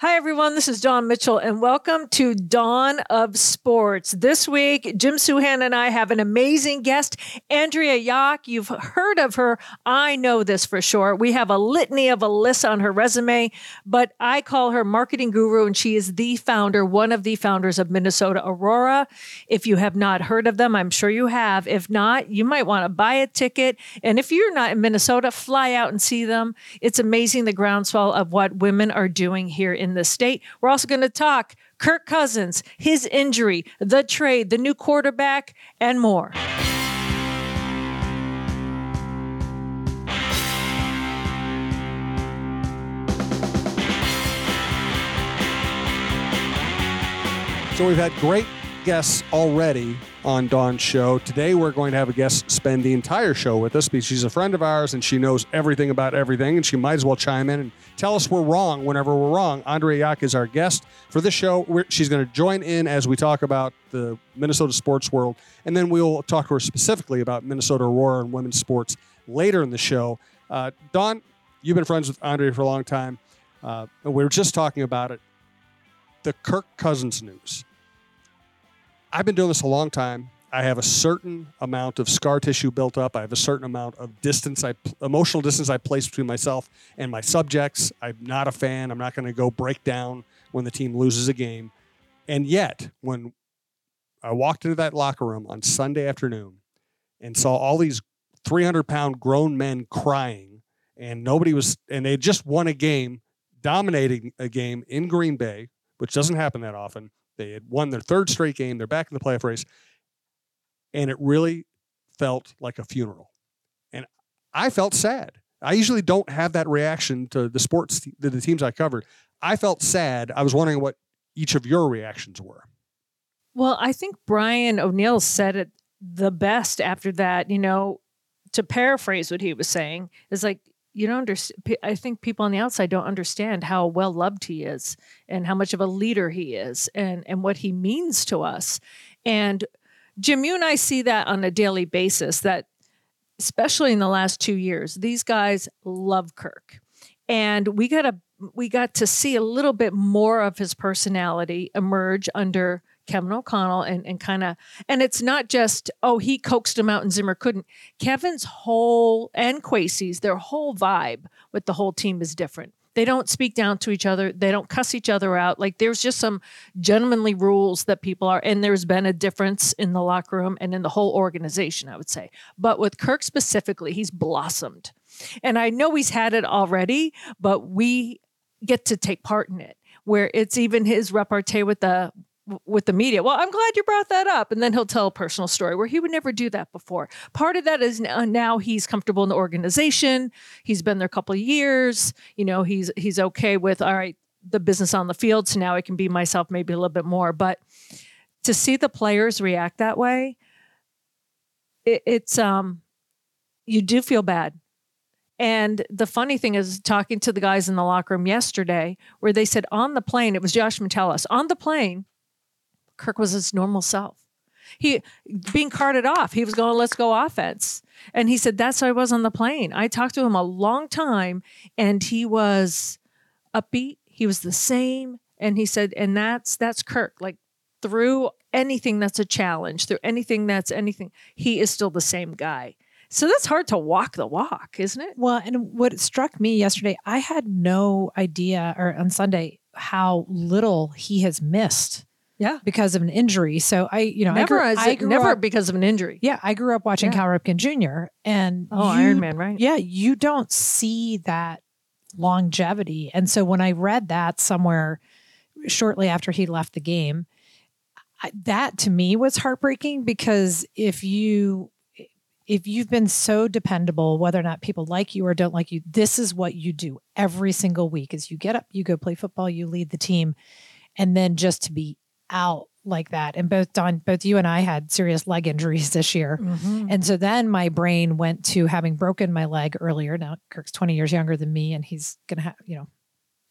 Hi, everyone. This is Dawn Mitchell, and welcome to Dawn of Sports. This week, Jim Souhan and I have an amazing guest, Andrea Yoch. You've heard of her. I know this for sure. We have a litany of a list on her resume, but I call her marketing guru, and she is the founder, one of the founders of Minnesota Aurora. If you have not heard of them, I'm sure you have. If not, you might want to buy a ticket. And if you're not in Minnesota, fly out and see them. It's amazing the groundswell of what women are doing here in in the state. We're also going to talk Kirk Cousins, his injury, the trade, the new quarterback, and more. So we've had great guests already on Dawn's show. Today we're going to have a guest spend the entire show with us because she's a friend of ours and she knows everything about everything and she might as well chime in and tell us we're wrong whenever we're wrong. Andrea Yoch is our guest for this show. We're, she's going to join in as we talk about the Minnesota sports world, and then we'll talk to her specifically about Minnesota Aurora and women's sports later in the show. Uh, Dawn, you've been friends with Andrea for a long time. Uh, and we were just talking about it. The Kirk Cousins news. I've been doing this a long time. I have a certain amount of scar tissue built up. I have a certain amount of distance, I, emotional distance I place between myself and my subjects. I'm not a fan. I'm not going to go break down when the team loses a game. And yet, when I walked into that locker room on Sunday afternoon and saw all these 300 pound grown men crying, and nobody was, and they just won a game, dominating a game in Green Bay, which doesn't happen that often. They had won their third straight game. They're back in the playoff race and it really felt like a funeral. And I felt sad. I usually don't have that reaction to the sports, to the teams I covered. I felt sad. I was wondering what each of your reactions were. Well, I think Brian O'Neill said it the best after that. You know, to paraphrase what he was saying, is like, you don't understand. I think people on the outside don't understand how well loved he is and how much of a leader he is and, and what he means to us. And Jim, you and I see that on a daily basis that especially in the last 2 years, these guys love Kirk. And we got a we got to see a little bit more of his personality emerge under Kevin O'Connell and, and kind of, and it's not just, oh, he coaxed him out and Zimmer couldn't. Kevin's whole, and Kwesi's, their whole vibe with the whole team is different. They don't speak down to each other. They don't cuss each other out. Like there's just some gentlemanly rules that people are, and there's been a difference in the locker room and in the whole organization, I would say. But with Kirk specifically, he's blossomed. And I know he's had it already, but we get to take part in it where it's even his repartee with the with the media. Well, I'm glad you brought that up. And then he'll tell a personal story where he would never do that before. Part of that is now he's comfortable in the organization. He's been there a couple of years. You know, he's he's okay with all right, the business on the field. So now I can be myself maybe a little bit more. But to see the players react that way, it, it's um, you do feel bad. And the funny thing is, talking to the guys in the locker room yesterday, where they said on the plane, it was Josh Metellus on the plane Kirk was his normal self. He being carted off. He was going, let's go offense. And he said, that's how I was on the plane. I talked to him a long time and he was upbeat. He was the same. And he said, and that's that's Kirk. Like through anything that's a challenge, through anything that's anything, he is still the same guy. So that's hard to walk the walk, isn't it? Well, and what struck me yesterday, I had no idea, or on Sunday, how little he has missed yeah. Because of an injury. So I, you know, never, I grew, I grew never up, because of an injury. Yeah. I grew up watching yeah. Cal Ripken Jr. and Oh, you, Iron Man, right? Yeah. You don't see that longevity. And so when I read that somewhere shortly after he left the game, I, that to me was heartbreaking because if you if you've been so dependable whether or not people like you or don't like you this is what you do every single week is you get up you go play football you lead the team and then just to be out like that. And both Dawn, both you and I had serious leg injuries this year. Mm-hmm. And so then my brain went to having broken my leg earlier. Now Kirk's 20 years younger than me and he's going to have, you know,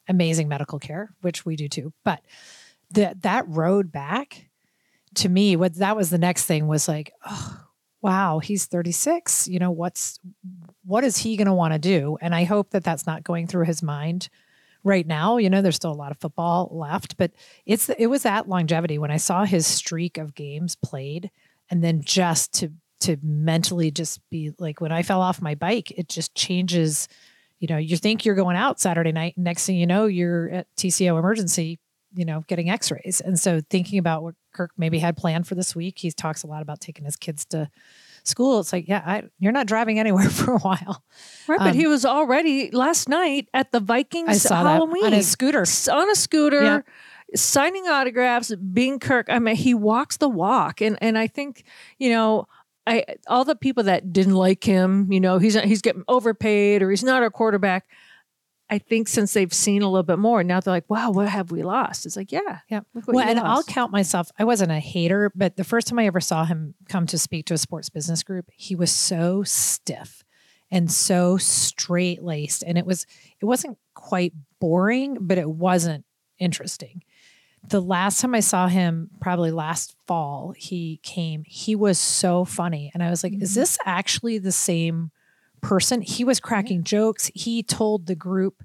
amazing medical care, which we do too. But that that road back to me, what that was the next thing was like, oh, wow, he's 36. You know, what's what is he going to want to do? And I hope that that's not going through his mind right now. You know, there's still a lot of football left, but it's it was that longevity when I saw his streak of games played, and then just to to mentally just be like when I fell off my bike, it just changes. You know, you think you're going out Saturday night, next thing you know, you're at TCO emergency, you know, getting X-rays, and so thinking about what Kirk maybe had planned for this week, he talks a lot about taking his kids to school. It's like, yeah, I, you're not driving anywhere for a while. Right, but Um, he was already last night at the Vikings I saw Halloween that on his scooter. on a scooter, Yeah. signing autographs, being Kirk. I mean, he walks the walk, and and I think you know. I, all the people that didn't like him, you know, he's he's getting overpaid or he's not a quarterback. I think since they've seen a little bit more, now they're like, "Wow, what have we lost?" It's like, yeah, Yeah. Well, and I'll count myself. I wasn't a hater, but the first time I ever saw him come to speak to a sports business group, he was so stiff and so straight laced, and it was it wasn't quite boring, but it wasn't interesting. The last time I saw him, probably last fall, he came. He was so funny, and I was like, "Is Mhm. this actually the same person?" He was cracking jokes. He told the group.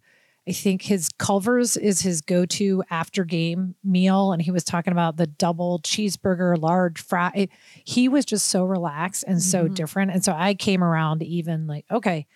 I think his Culver's is his go-to after game meal, and he was talking about the double cheeseburger, large fry. He was just so relaxed and so Mhm. different, and so I came around even like, okay,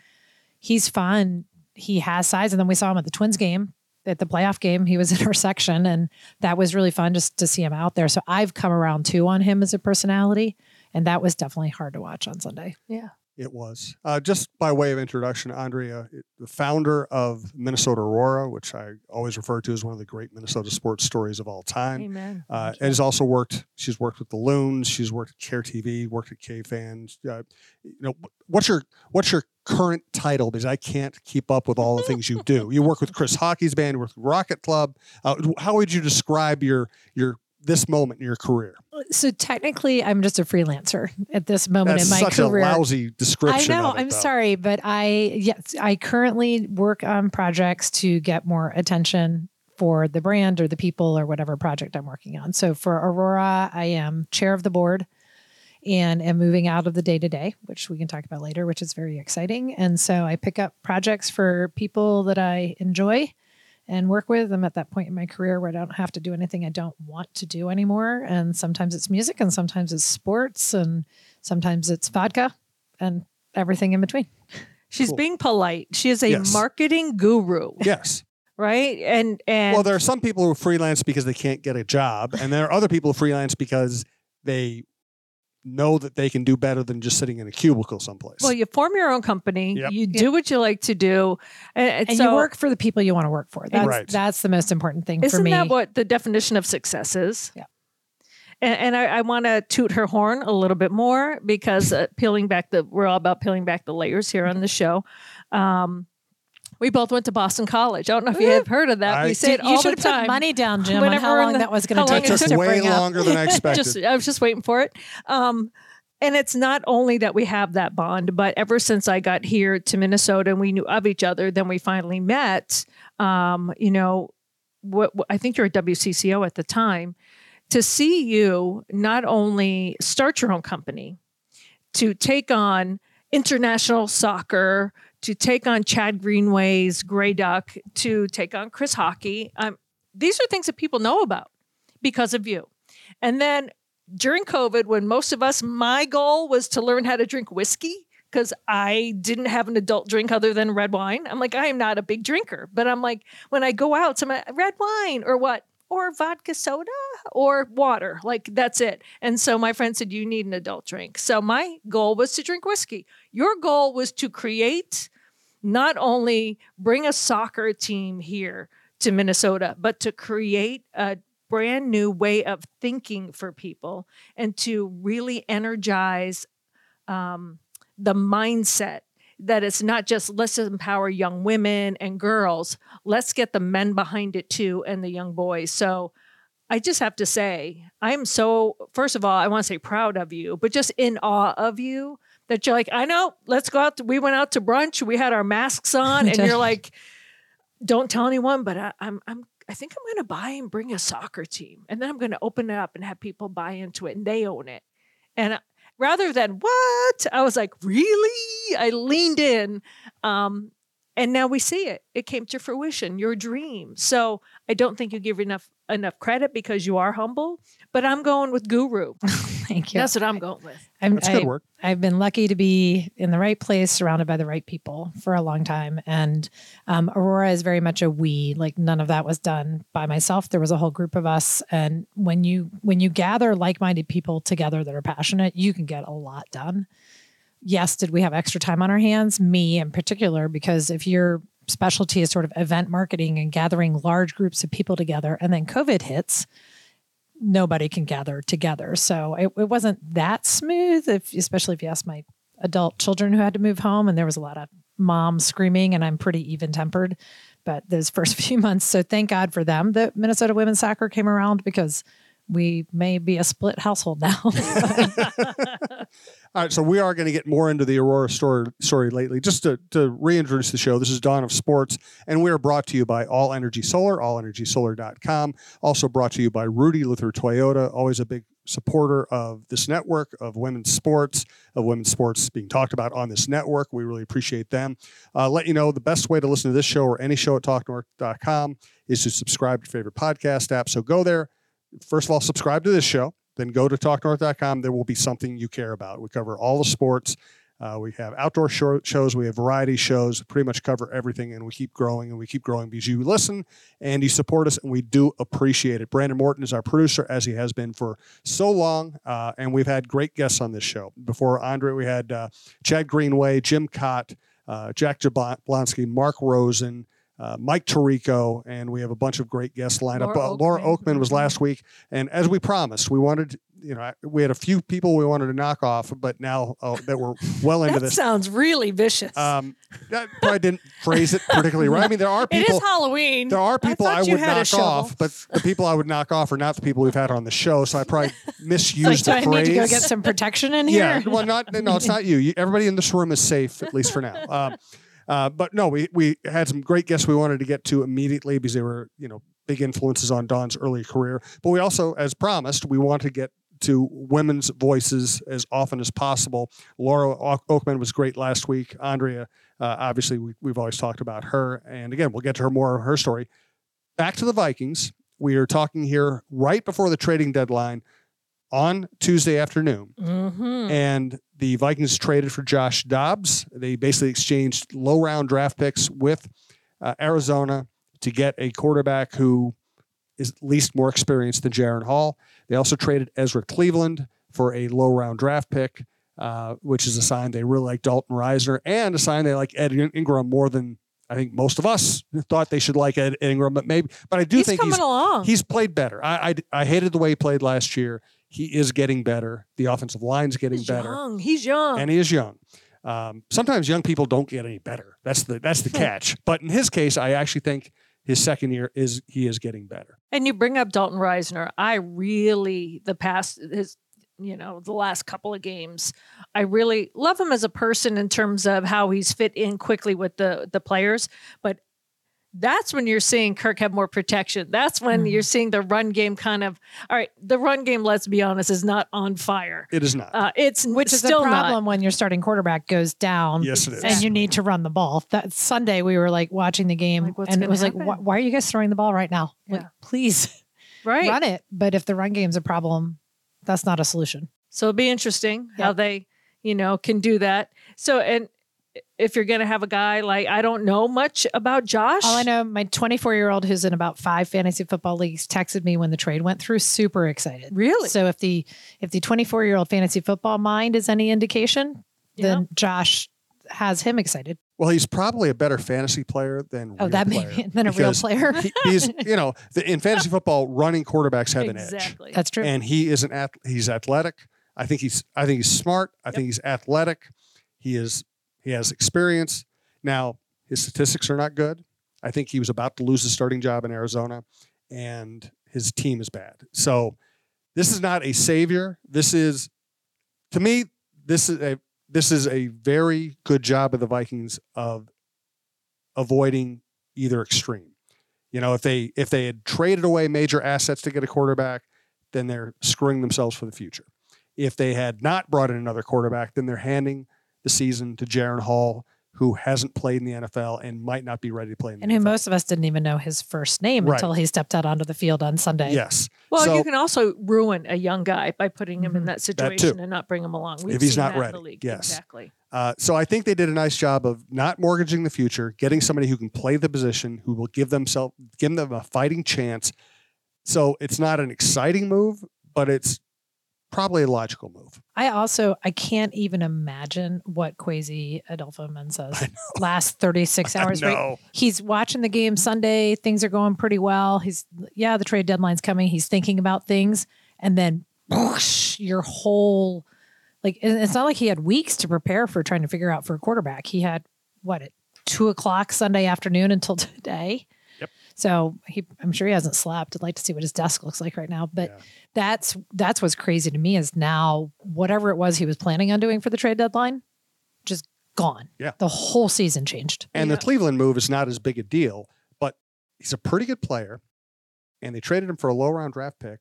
he's fun. He has size, and then we saw him at the Twins game, at the playoff game. He was in our section, and that was really fun just to see him out there. So I've come around too on him as a personality, and that was definitely hard to watch on Sunday. yeah. It was. Uh, just by way of introduction, Andrea, the founder of Minnesota Aurora, which I always refer to as one of the great Minnesota sports stories of all time. Amen. Uh, you. has also worked. She's worked with the Loons. She's worked at KARE TV. Worked at K Fans. Uh, you know, what's your what's your current title? Because I can't keep up with all the things you do. You work with Chris Hawkey's band. You work with Rocket Club. Uh, how would you describe your your this moment in your career? So technically, I'm just a freelancer at this moment That's in my such career. Such a lousy description. I know. it, I'm though. sorry, but I yes, I currently work on projects to get more attention for the brand or the people or whatever project I'm working on. So for Aurora, I am chair of the board and am moving out of the day to day, which we can talk about later, which is very exciting. And so I pick up projects for people that I enjoy and work with. I'm at that point in my career where I don't have to do anything I don't want to do anymore. And sometimes it's music and sometimes it's sports and sometimes it's vodka and everything in between. She's Cool. being polite. She is a Yes. marketing guru, Yes. right? And and Well, there are some people who freelance because they can't get a job, and there are other people who freelance because they know that they can do better than just sitting in a cubicle someplace. Well, you form your own company. Yep. You do what you like to do, and, And so, you work for the people you want to work for. That's Right. that's the most important thing Isn't for me. that what the definition of success is? Yeah. And, and I, I want to toot her horn a little bit more because uh, peeling back the we're all about peeling back the layers here on the show. Um, we both went to Boston College. I don't know if you have heard of that. I- we say it you all should the have time. put money down, Jim, on Whenever how long the- that was going to take it us took to way bring up. longer than I expected. just I was just waiting for it. Um, and it's not only that we have that bond, but ever since I got here to Minnesota and we knew of each other, then we finally met. Um, you know, what, what I think you're at WCCO at the time. To see you not only start your own company, to take on international soccer, to take on Chad Greenway's Grey Duck, to take on Chris Hawkey. Um, these are things that people know about because of you. And then during COVID, when most of us, my goal was to learn how to drink whiskey because I didn't have an adult drink other than red wine. I'm like, I am not a big drinker, but I'm like, when I go out, some red wine or what? Or vodka soda or water. Like, that's it. And so my friend said, You need an adult drink. So my goal was to drink whiskey. Your goal was to create, not only bring a soccer team here to Minnesota, but to create a brand new way of thinking for people and to really energize um, the mindset that it's not just let's empower young women and girls, let's get the men behind it too and the young boys. So I just have to say, I'm so, first of all, I want to say proud of you, but just in awe of you that you're like, I know, let's go out. To, we went out to brunch, we had our masks on, and you're like, don't tell anyone, but I, I'm, I'm, I think I'm going to buy and bring a soccer team, and then I'm going to open it up and have people buy into it, and they own it. And rather than what, I was like, really? I leaned in, um, and now we see it. It came to fruition, your dream. So I don't think you give enough enough credit because you are humble. But I'm going with guru. Thank you. That's what I'm going with. I'm, That's good I- work. I've been lucky to be in the right place, surrounded by the right people for a long time. And um, Aurora is very much a we. Like none of that was done by myself. There was a whole group of us. And when you when you gather like-minded people together that are passionate, you can get a lot done. Yes, did we have extra time on our hands? Me in particular, because if your specialty is sort of event marketing and gathering large groups of people together, and then COVID hits, nobody can gather together. So it, it wasn't that smooth, if especially if you ask my adult children who had to move home, and there was a lot of mom screaming, and I'm pretty even tempered. But those first few months, so thank God for them that Minnesota women's soccer came around because we may be a split household now. All right, so we are going to get more into the Aurora story, story lately. Just to, to reintroduce the show, this is Dawn of Sports, and we are brought to you by All Energy Solar, allenergysolar.com. Also brought to you by Rudy Luther Toyota, always a big supporter of this network, of women's sports, of women's sports being talked about on this network. We really appreciate them. Uh, let you know the best way to listen to this show or any show at talknorth.com is to subscribe to your favorite podcast app. So go there. First of all, subscribe to this show then go to talknorth.com. There will be something you care about. We cover all the sports. Uh, we have outdoor show, shows. We have variety shows. Pretty much cover everything, and we keep growing and we keep growing because you listen and you support us, and we do appreciate it. Brandon Morton is our producer, as he has been for so long, uh, and we've had great guests on this show. Before Andre, we had uh, Chad Greenway, Jim Kaat, uh, Jack Jablonski, Mark Rosen. Uh, Mike Tirico, and we have a bunch of great guests lined up. Laura Uh, Laura Okmin. Was last week, and as we promised, we wanted, you know, we had a few people we wanted to knock off, but now uh, that we're well into That this, sounds really vicious. um, that probably didn't phrase it particularly right. I mean, there are people. is Halloween. There are people I, you would knock off, but the people I would knock off are not the people we've had on the show. So I probably misused do I the need to go get some protection in here? Yeah, well, not no, it's not you. you. Everybody in this room is safe, at least for now. Um, uh, but no, we we had some great guests we wanted to get to immediately because they were you know big influences on Dawn's early career. But we also, as promised, we want to get to women's voices as often as possible. Laura Okmin was great last week. Andrea, uh, obviously, we, we've always talked about her, and again, we'll get to her more of her story. Back to the Vikings. We are talking here right before the trading deadline on Tuesday afternoon Mhm. and the Vikings traded for Josh Dobbs. They basically exchanged low round draft picks with uh, Arizona to get a quarterback who is at least more experienced than Jaren Hall. They also traded Ezra Cleveland for a low round draft pick, uh, which is a sign they really like Dalton Risner and a sign they like Ed Ingram more than I think most of us thought they should like Ed Ingram. But maybe, but I do he's think coming he's along. He's played better. I, I I hated the way he played last year. He is getting better. The offensive line's getting He's better, young. He's young. and he is young. Um, sometimes young people don't get any better. That's the that's the catch. But in his case, I actually think his second year is he is getting better. And you bring up Dalton Risner. I really the past his you know the last couple of games I really love him as a person in terms of how he's fit in quickly with the the players but that's when you're seeing Kirk have more protection. That's when Mhm. you're seeing the run game kind of all right, the run game let's be honest is not on fire. It is not. Uh, it's Which is still a not. problem when your starting quarterback goes down. yes, it is. and you need to run the ball. That Sunday we were like watching the game, Like, and it was like, happen? why, why are you guys throwing the ball right now? Like, please right. run it. But if the run game's a problem, that's not a solution. So it'll be interesting how they, you know, can do that. So and if you're gonna have a guy like I don't know much about Josh. All I know, my 24 year old who's in about five fantasy football leagues texted me when the trade went through, super excited. Really? So if the if the 24 year old fantasy football mind is any indication, then Josh has him excited. well, he's probably a better fantasy player than Oh, real that player may than a real player. he, he's you know the, in fantasy football, running quarterbacks have an edge. exactly. That's true. and he is an ath- he's athletic. I think he's I think he's smart. I think he's athletic. He is he has experience. Now his statistics are not good. I think he was about to lose his starting job in Arizona, and his team is bad. So this is not a savior. This is to me this is a this is a very good job of the Vikings of avoiding either extreme. You know, if they if they had traded away major assets to get a quarterback, then they're screwing themselves for the future. If they had not brought in another quarterback, then they're handing the season to Jaren Hall, who hasn't played in the NFL and might not be ready to play in the And who most of us didn't even know his first name Right. until he stepped out onto the field on Sunday. Yes. Well, So- you can also ruin a young guy by putting him in Mhm. that too. situation and not bring him along. We've If he's not ready, the league. yes. Exactly. Uh, so I think they did a nice job of not mortgaging the future, getting somebody who can play the position, who will give themselves give them a fighting chance. So it's not an exciting move, but it's probably a logical move. I also I can't even imagine what Kwesi Adofo-Mensah's last 36 hours. Right? He's watching the game Sunday. Things are going pretty well. He's yeah, the trade deadline's coming. He's thinking about things, and then whoosh, your whole like it's not like he had weeks to prepare for trying to figure out for a quarterback. He had what at two o'clock Sunday afternoon until today. Yep. So he, I'm sure he hasn't slept. I'd like to see what his desk looks like right now. But Yeah. that's that's what's crazy to me is now whatever it was he was planning on doing for the trade deadline, just gone. Yeah. The whole season changed. And Yeah. the Cleveland move is not as big a deal, but he's a pretty good player. And they traded him for a low round draft pick.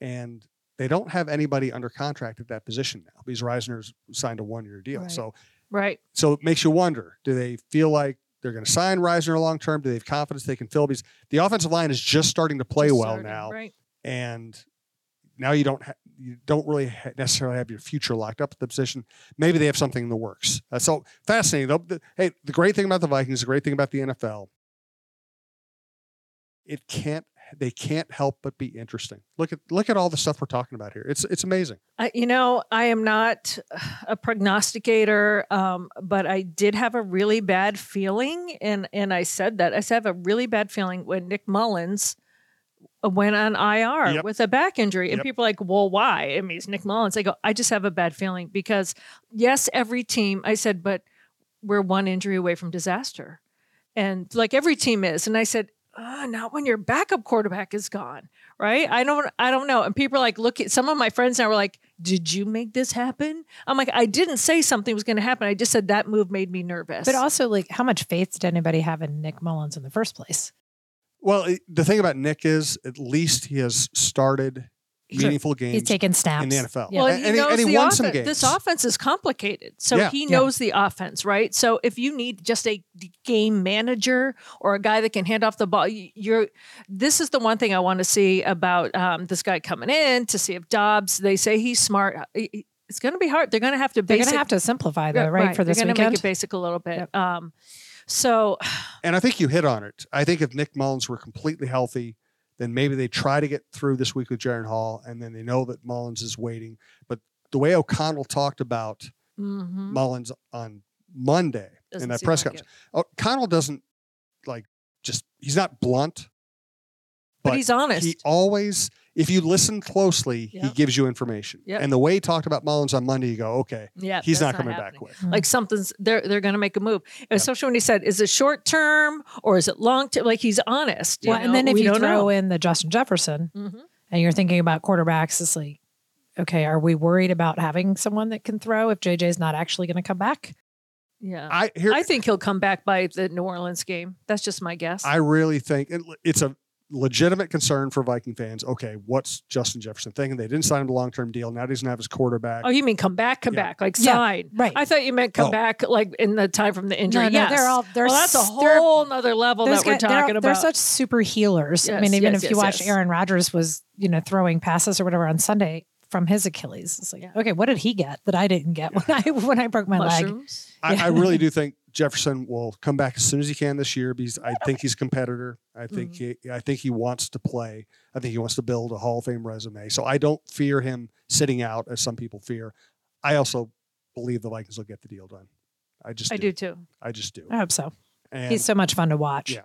And they don't have anybody under contract at that position now because Risner's signed a one year deal. Right. So Right. so it makes you wonder do they feel like they're going to sign Risner long term? Do they have confidence they can fill? these? the offensive line is just starting to play Just well starting, now. Right. And now you don't ha- you don't really ha- necessarily have your future locked up at the position. Maybe they have something in the works. Uh, so fascinating. Though. The- hey, the great thing about the Vikings, the great thing about the NFL, it can't they can't help but be interesting. Look at look at all the stuff we're talking about here. It's it's amazing. I, you know, I am not a prognosticator, um, but I did have a really bad feeling, and and I said that I said I have a really bad feeling when Nick Mullens went on IR Yep. with a back injury, and Yep. people are like, well, why? I mean, it's Nick Mullens. I go, I just have a bad feeling because yes, every team. I said, but we're one injury away from disaster, and like every team is, and I said. Uh, not when your backup quarterback is gone right? I don't I don't know. And people are like, look at some of my friends now were like, did you make this happen? I'm like, I didn't say something was going to happen. I just said that move made me nervous. But also, like, how much faith did anybody have in Nick Mullens in the first place? Well, the thing about Nick is at least he has started He's a- meaningful games He's taken snaps in the NFL. Yeah. well, and, he and he, knows and he the won offense. some games. This offense is complicated, so Yeah. he Yeah. knows the offense, right? So if you need just a game manager or a guy that can hand off the ball, you're. This is the one thing I want to see about um, this guy coming in to see if Dobbs. They say he's smart. He- he- It's going to be hard. They're going to have to. They're going to have to simplify, though, Yeah, right, for this They're gonna make it basic a little bit. Um, so And I think you hit on it. I think if Nick Mullens were completely healthy, then maybe they try to get through this week with Jaren Hall, and then they know that Mullens is waiting. But the way O'Connell talked about mhm. Mullens on Monday Doesn't in that press like conference, O'Connell doesn't like just he's not blunt, But he's honest. He always, if you listen closely, he gives you information. Yep. And the way he talked about Mullens on Monday, you go, okay, Yeah, he's that's not coming happening. back quick. Like something's they're they're going to make a move, especially when he said, "Is it short term or is it long term?" Like he's honest. you well, and then if We you throw know. in the Justin Jefferson Mhm. and you're thinking about quarterbacks, it's like, okay, are we worried about having someone that can throw if JJ's not actually going to come back? yeah, I here I think he'll come back by the New Orleans game. That's just my guess. I really think it- it's a legitimate concern for Viking fans. Okay, what's Justin Jefferson thinking? They didn't sign him to a long term deal. Now he doesn't have his quarterback. oh, you mean come back, come Yeah. back, like Yeah, sign? right. I thought you meant come Oh. back, like in the time from the injury. No, no, yes. they're all they're well, that's a whole nother level those that we're guys- they're- talking they're, such super healers. I mean, even yes, if you yes, watch yes. Aaron Rodgers was, you know, throwing passes or whatever on Sunday from his Achilles, it's like, Yeah. okay, what did he get that I didn't get when I when I broke my leg? Mushrooms. I, Yeah. I really do think Jefferson will come back as soon as he can this year because I think he's a competitor. I think mm-hmm. he I think he wants to play. I think he wants to build a Hall of Fame resume. So I don't fear him sitting out as some people fear. I also believe the Vikings will get the deal done. I just I do too. I just do. I hope so. And He's so much fun to watch. Yeah.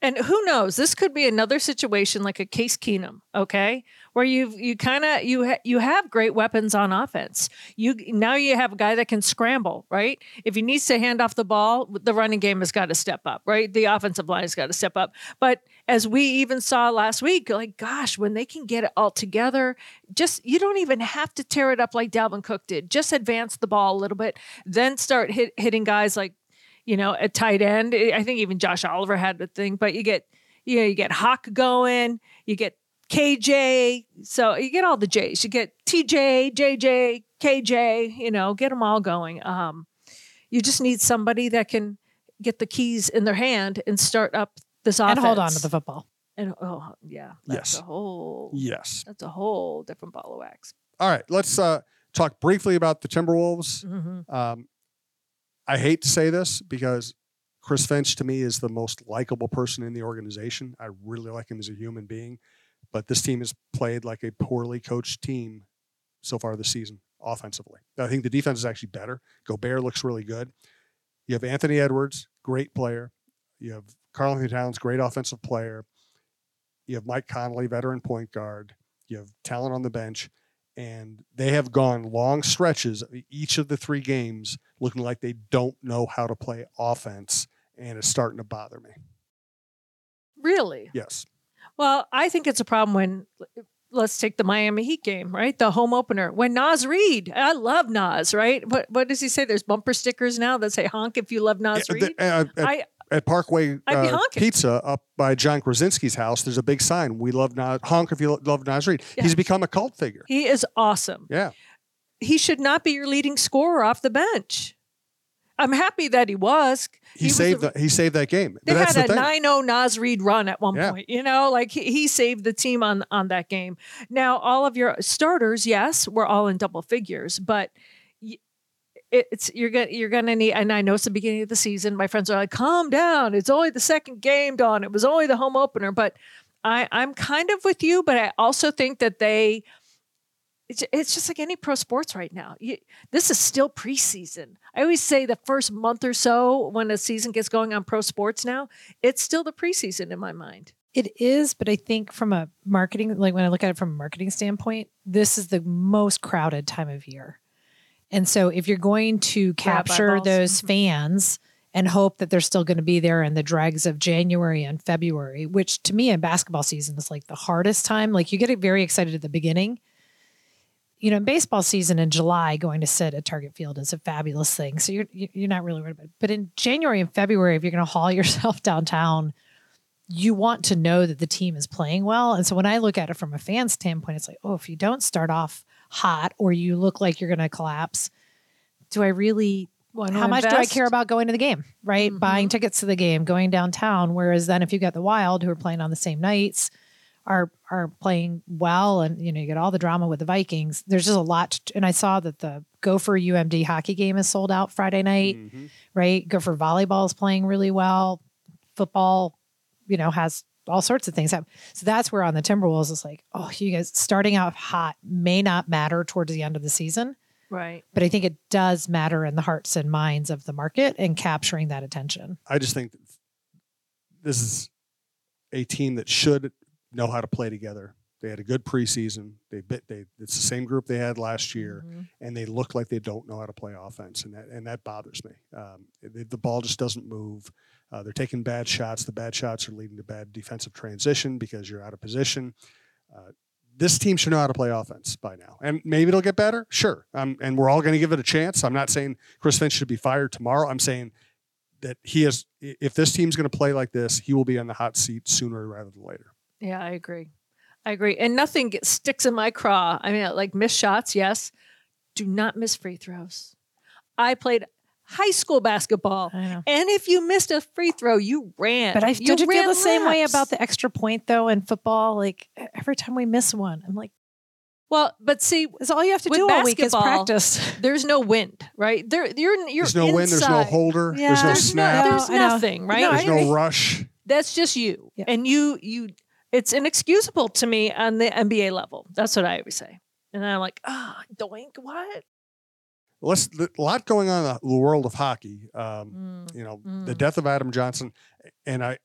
And who knows? This could be another situation like a Case Keenum, okay, where you you kind of you ha- you have great weapons on offense. You now you have a guy that can scramble, right? If he needs to hand off the ball, the running game has got to step up, right? The offensive line has got to step up. But as we even saw last week, like gosh, when they can get it all together, just you don't even have to tear it up like Dalvin Cook did. Just advance the ball a little bit, then start hit, hitting guys like you know, a tight end. I think even Josh Oliver had the thing, but you get, you know, you get Hawk going, you get KJ. So you get all the J's. You get TJ, JJ, KJ, you know, get them all going. Um, You just need somebody that can get the keys in their hand and start up this offense and hold on to the football. And oh yeah, that's Yes. a whole Yes. that's a whole different ball of wax. All right. Let's uh, talk briefly about the Timberwolves. Mm-hmm. Um, I hate to say this because Chris Finch to me is the most likable person in the organization. I really like him as a human being, but this team has played like a poorly coached team so far this season offensively. I think the defense is actually better. Gobert looks really good. You have Anthony Edwards, great player. You have Karl-Anthony Towns, great offensive player. You have Mike Conley, veteran point guard. You have talent on the bench and they have gone long stretches each of the three games looking like they don't know how to play offense and it's starting to bother me Really? yes Well, I think it's a problem when let's take the Miami Heat game, right? The home opener. When Naz Reid, I love Naz, right? What what does he say? There's bumper stickers now that say honk if you love Naz Yeah, Reid. the- uh, at, I at parkway uh, pizza up by john krasinski's house there's a big sign we love Naz, honk if you love Naz Reid. Yeah. he's become a cult figure he is awesome. yeah He should not be your leading scorer off the bench. I'm happy that he was. he, was saved a- the, he saved that game They had the a thing 9-0 Naz Reid run at one Yeah. point. You know, like he, he saved the team on on that game. Now, all of your starters, yes, we're all in double figures, but it's you're gonna you're gonna need. And I know it's the beginning of the season. My friends are like, "Calm down. It's only the second game, Dawn. It was only the home opener." But I I'm kind of with you, but I also think that they. It's, it's just like any pro sports right now. You, this is still preseason. I always say the first month or so when a season gets going on pro sports now, it's still the preseason in my mind. It is, but I think from a marketing, like when I look at it from a marketing standpoint, this is the most crowded time of year. And so if you're going to capture those mm-hmm. fans and hope that they're still going to be there in the dregs of January and February, which to me in basketball season is like the hardest time. Like you get it very excited at the beginning. You know, in baseball season in July, going to sit at Target Field is a fabulous thing. So you're you're not really worried about it. But in January and February, if you're going to haul yourself downtown, you want to know that the team is playing well. And so when I look at it from a fan standpoint, it's like, oh, if you don't start off hot or you look like you're going to collapse, do I really Want to how much do I care about going to the game, right? Mhm. Buying tickets to the game, going downtown. Whereas then if you've got the Wild who are playing on the same nights, are are playing well, and you know you get all the drama with the Vikings. There's just a lot. To, and I saw that the Gopher UMD hockey game is sold out Friday night, Mhm. right? Gopher volleyball is playing really well. Football, you know, has all sorts of things happen. So that's where on the Timberwolves it's like, oh, you guys starting out hot may not matter towards the end of the season Right. but I think it does matter in the hearts and minds of the market and capturing that attention. I just think this is a team that should know how to play together. They had a good preseason. They bit they it's the same group they had last year, Mhm. and they look like they don't know how to play offense, and that and that bothers me. Um, the, the ball just doesn't move. Uh, they're taking bad shots. The bad shots are leading to bad defensive transition because you're out of position. Uh, this team should know how to play offense by now, and maybe it'll get better. Sure, um, and we're all going to give it a chance. I'm not saying Chris Finch should be fired tomorrow. I'm saying that he is, If this team's going to play like this, he will be on the hot seat sooner rather than later. Yeah, I agree. I agree. And nothing gets, sticks in my craw. I mean, like miss shots, yes. Do not miss free throws. I played high school basketball. And if you missed a free throw, you ran. But I did you feel ran the same way about the extra point though in football? Like every time we miss one, I'm like, Well, but see, that's all you have to With do all week is practice. there's no wind, right? There, you're you're There's no wind. There's no holder. Yeah. There's no There's, snap. no, there's No, I know. nothing, right? No, there's no agree. rush. That's just you, Yeah. and you you. It's inexcusable to me on the NBA level. That's what I always say, and I'm like, ah, doink, what? Let's a lot going on in the world of hockey. Um, Mm. you know, the Mm. death of Adam Johnson, and I,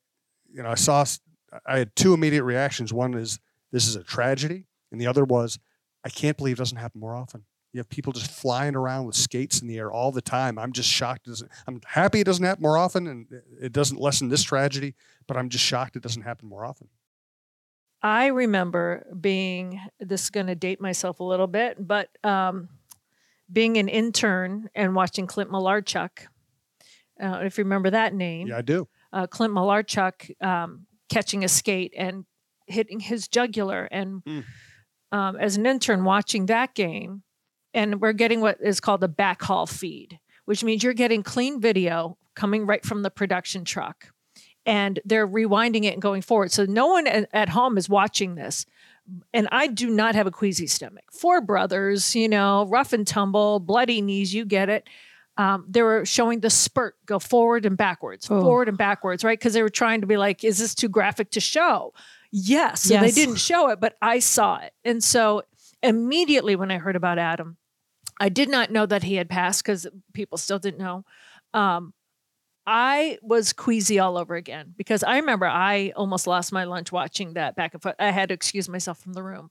you know, I saw. I had two immediate reactions. One is this is a tragedy, and the other was I can't believe it doesn't happen more often. You have people just flying around with skates in the air all the time. I'm just shocked. Doesn't, I'm happy it doesn't happen more often, and it doesn't lessen this tragedy. But I'm just shocked it doesn't happen more often. I remember being this is going to date myself a little bit, but um, being an intern and watching Clint Malarchuk. Uh, if you remember that name, Yeah, I do. uh, Clint Malarchuk um, catching a skate and hitting his jugular. And Mm. um, as an intern watching that game, and we're getting what is called a backhaul feed, which means you're getting clean video coming right from the production truck and they're rewinding it and going forward. So no one at, at home is watching this. And I do not have a queasy stomach. Four brothers, you know, rough and tumble, bloody knees, you get it. Um, they were showing the spurt go forward and backwards, Oh. forward and backwards, right? Because they were trying to be like, is this too graphic to show? Yes. So they didn't show it, but I saw it. And so immediately when I heard about Adam, I did not know that he had passed because people still didn't know. Um, I was queasy all over again because I remember I almost lost my lunch watching that back and forth. I had to excuse myself from the room.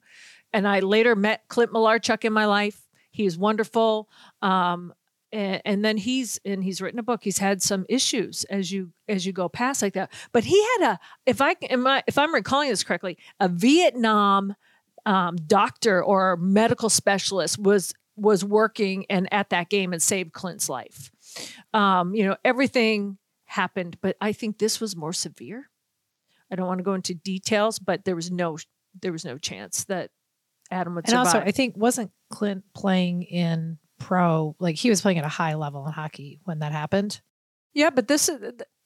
And I later met Clint Malarchuk in my life. He is wonderful. Um, and, and then he's and he's written a book. He's had some issues as you as you go past like that. But he had a if I am I, if I'm recalling this correctly, a Vietnam um, doctor or medical specialist was was working and at that game and saved Clint's life. Um, you know, everything happened, but I think this was more severe. I don't want to go into details, but there was no there was no chance that Adam would And survive. also, I think wasn't Clint playing in pro? Like he was playing at a high level in hockey when that happened. yeah, but this is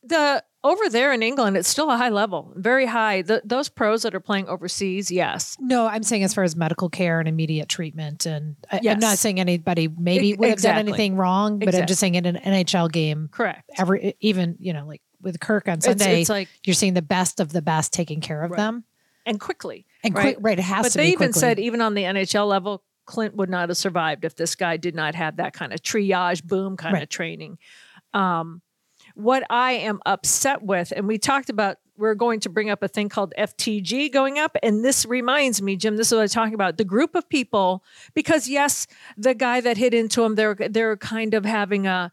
the over there in England, it's still a high level, very high. The, those pros that are playing overseas, yes, No, I'm saying as far as medical care and immediate treatment, and I, I'm not saying anybody maybe would have done anything wrong, but I'm just saying in an NHL game, correct. every even you know like with Kirk on It's, Sunday, it's like you're seeing the best of the best taking care of Right. them, and quickly. and Right. quick, right? It has but to they even quickly. said even on the NHL level, Clint would not have survived if this guy did not have that kind of triage boom kind of training. Um, what I am upset with, and we talked about, we're going to bring up a thing called FTG going up, and this reminds me, Jim. This is what I'm talking about. The group of people, because yes, the guy that hit into him, they're they're kind of having a.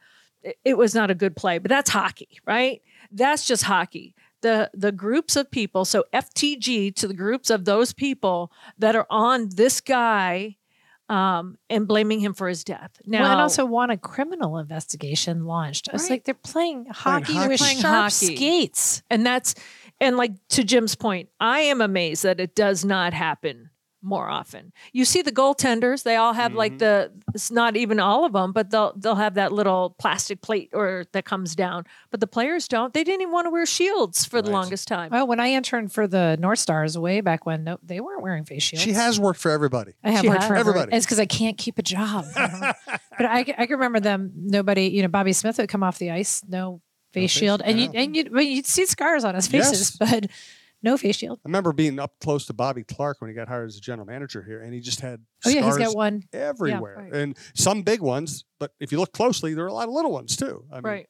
It was not a good play, but that's hockey, right? That's just hockey the the groups of people so ftg to the groups of those people that are on this guy um and blaming him for his death now well, and also want a criminal investigation launched. It's Right. like they're playing hockey hockey. with Playing sharp hockey. skates. and that's and like to jim's point i am amazed that it does not happen more often you see the goaltenders they all have like mm-hmm. the it's not even all of them but they'll they'll have that little plastic plate or that comes down but the players don't they didn't even want to wear shields for the longest time Well, when I interned for the North Stars way back when, no, they weren't wearing face shields. She has worked for everybody. I have She worked has. for Everybody. It's because I can't keep a job. but I, I can remember them. Nobody, you know, Bobby Smith would come off the ice, no face face- shield, and you and you, well, you'd see scars on his faces, Yes. but no face shield. I remember being up close to Bobby Clarke when he got hired as a general manager here, and he just had Oh yeah, he's got one. everywhere, right. and some big ones. But if you look closely, there are a lot of little ones too. I mean, right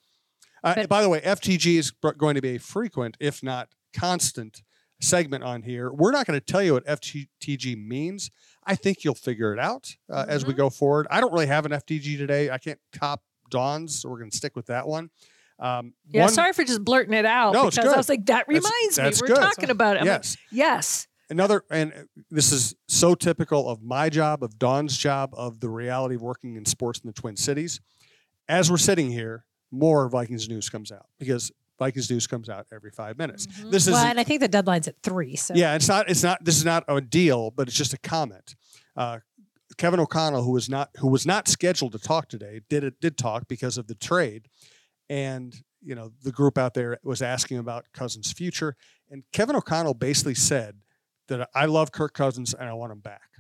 Uh, But- by the way, FTG is going to be a frequent, if not constant, segment on here. We're not going to tell you what FTG means. I think you'll figure it out uh, as we Mhm. go forward. I don't really have an FTG today. I can't top Dawn's, so we're going to stick with that one. Um, Yeah, one- sorry for just blurting it out No, it's because I was like, that reminds that's me. We're good. talking about it. I'm like, Yes. yes. another and uh, this is so typical of my job of Dawn's job of the reality of working in sports in the twin cities as we're sitting here more vikings news comes out because vikings news comes out every five minutes Mhm. this is Well, and I think the deadline's at three. So yeah it's not it's not this is not a deal but it's just a comment uh, kevin o'connell who was not who was not scheduled to talk today did it did talk because of the trade and you know the group out there was asking about cousins future and kevin o'connell basically said that i love kirk cousins and i want him back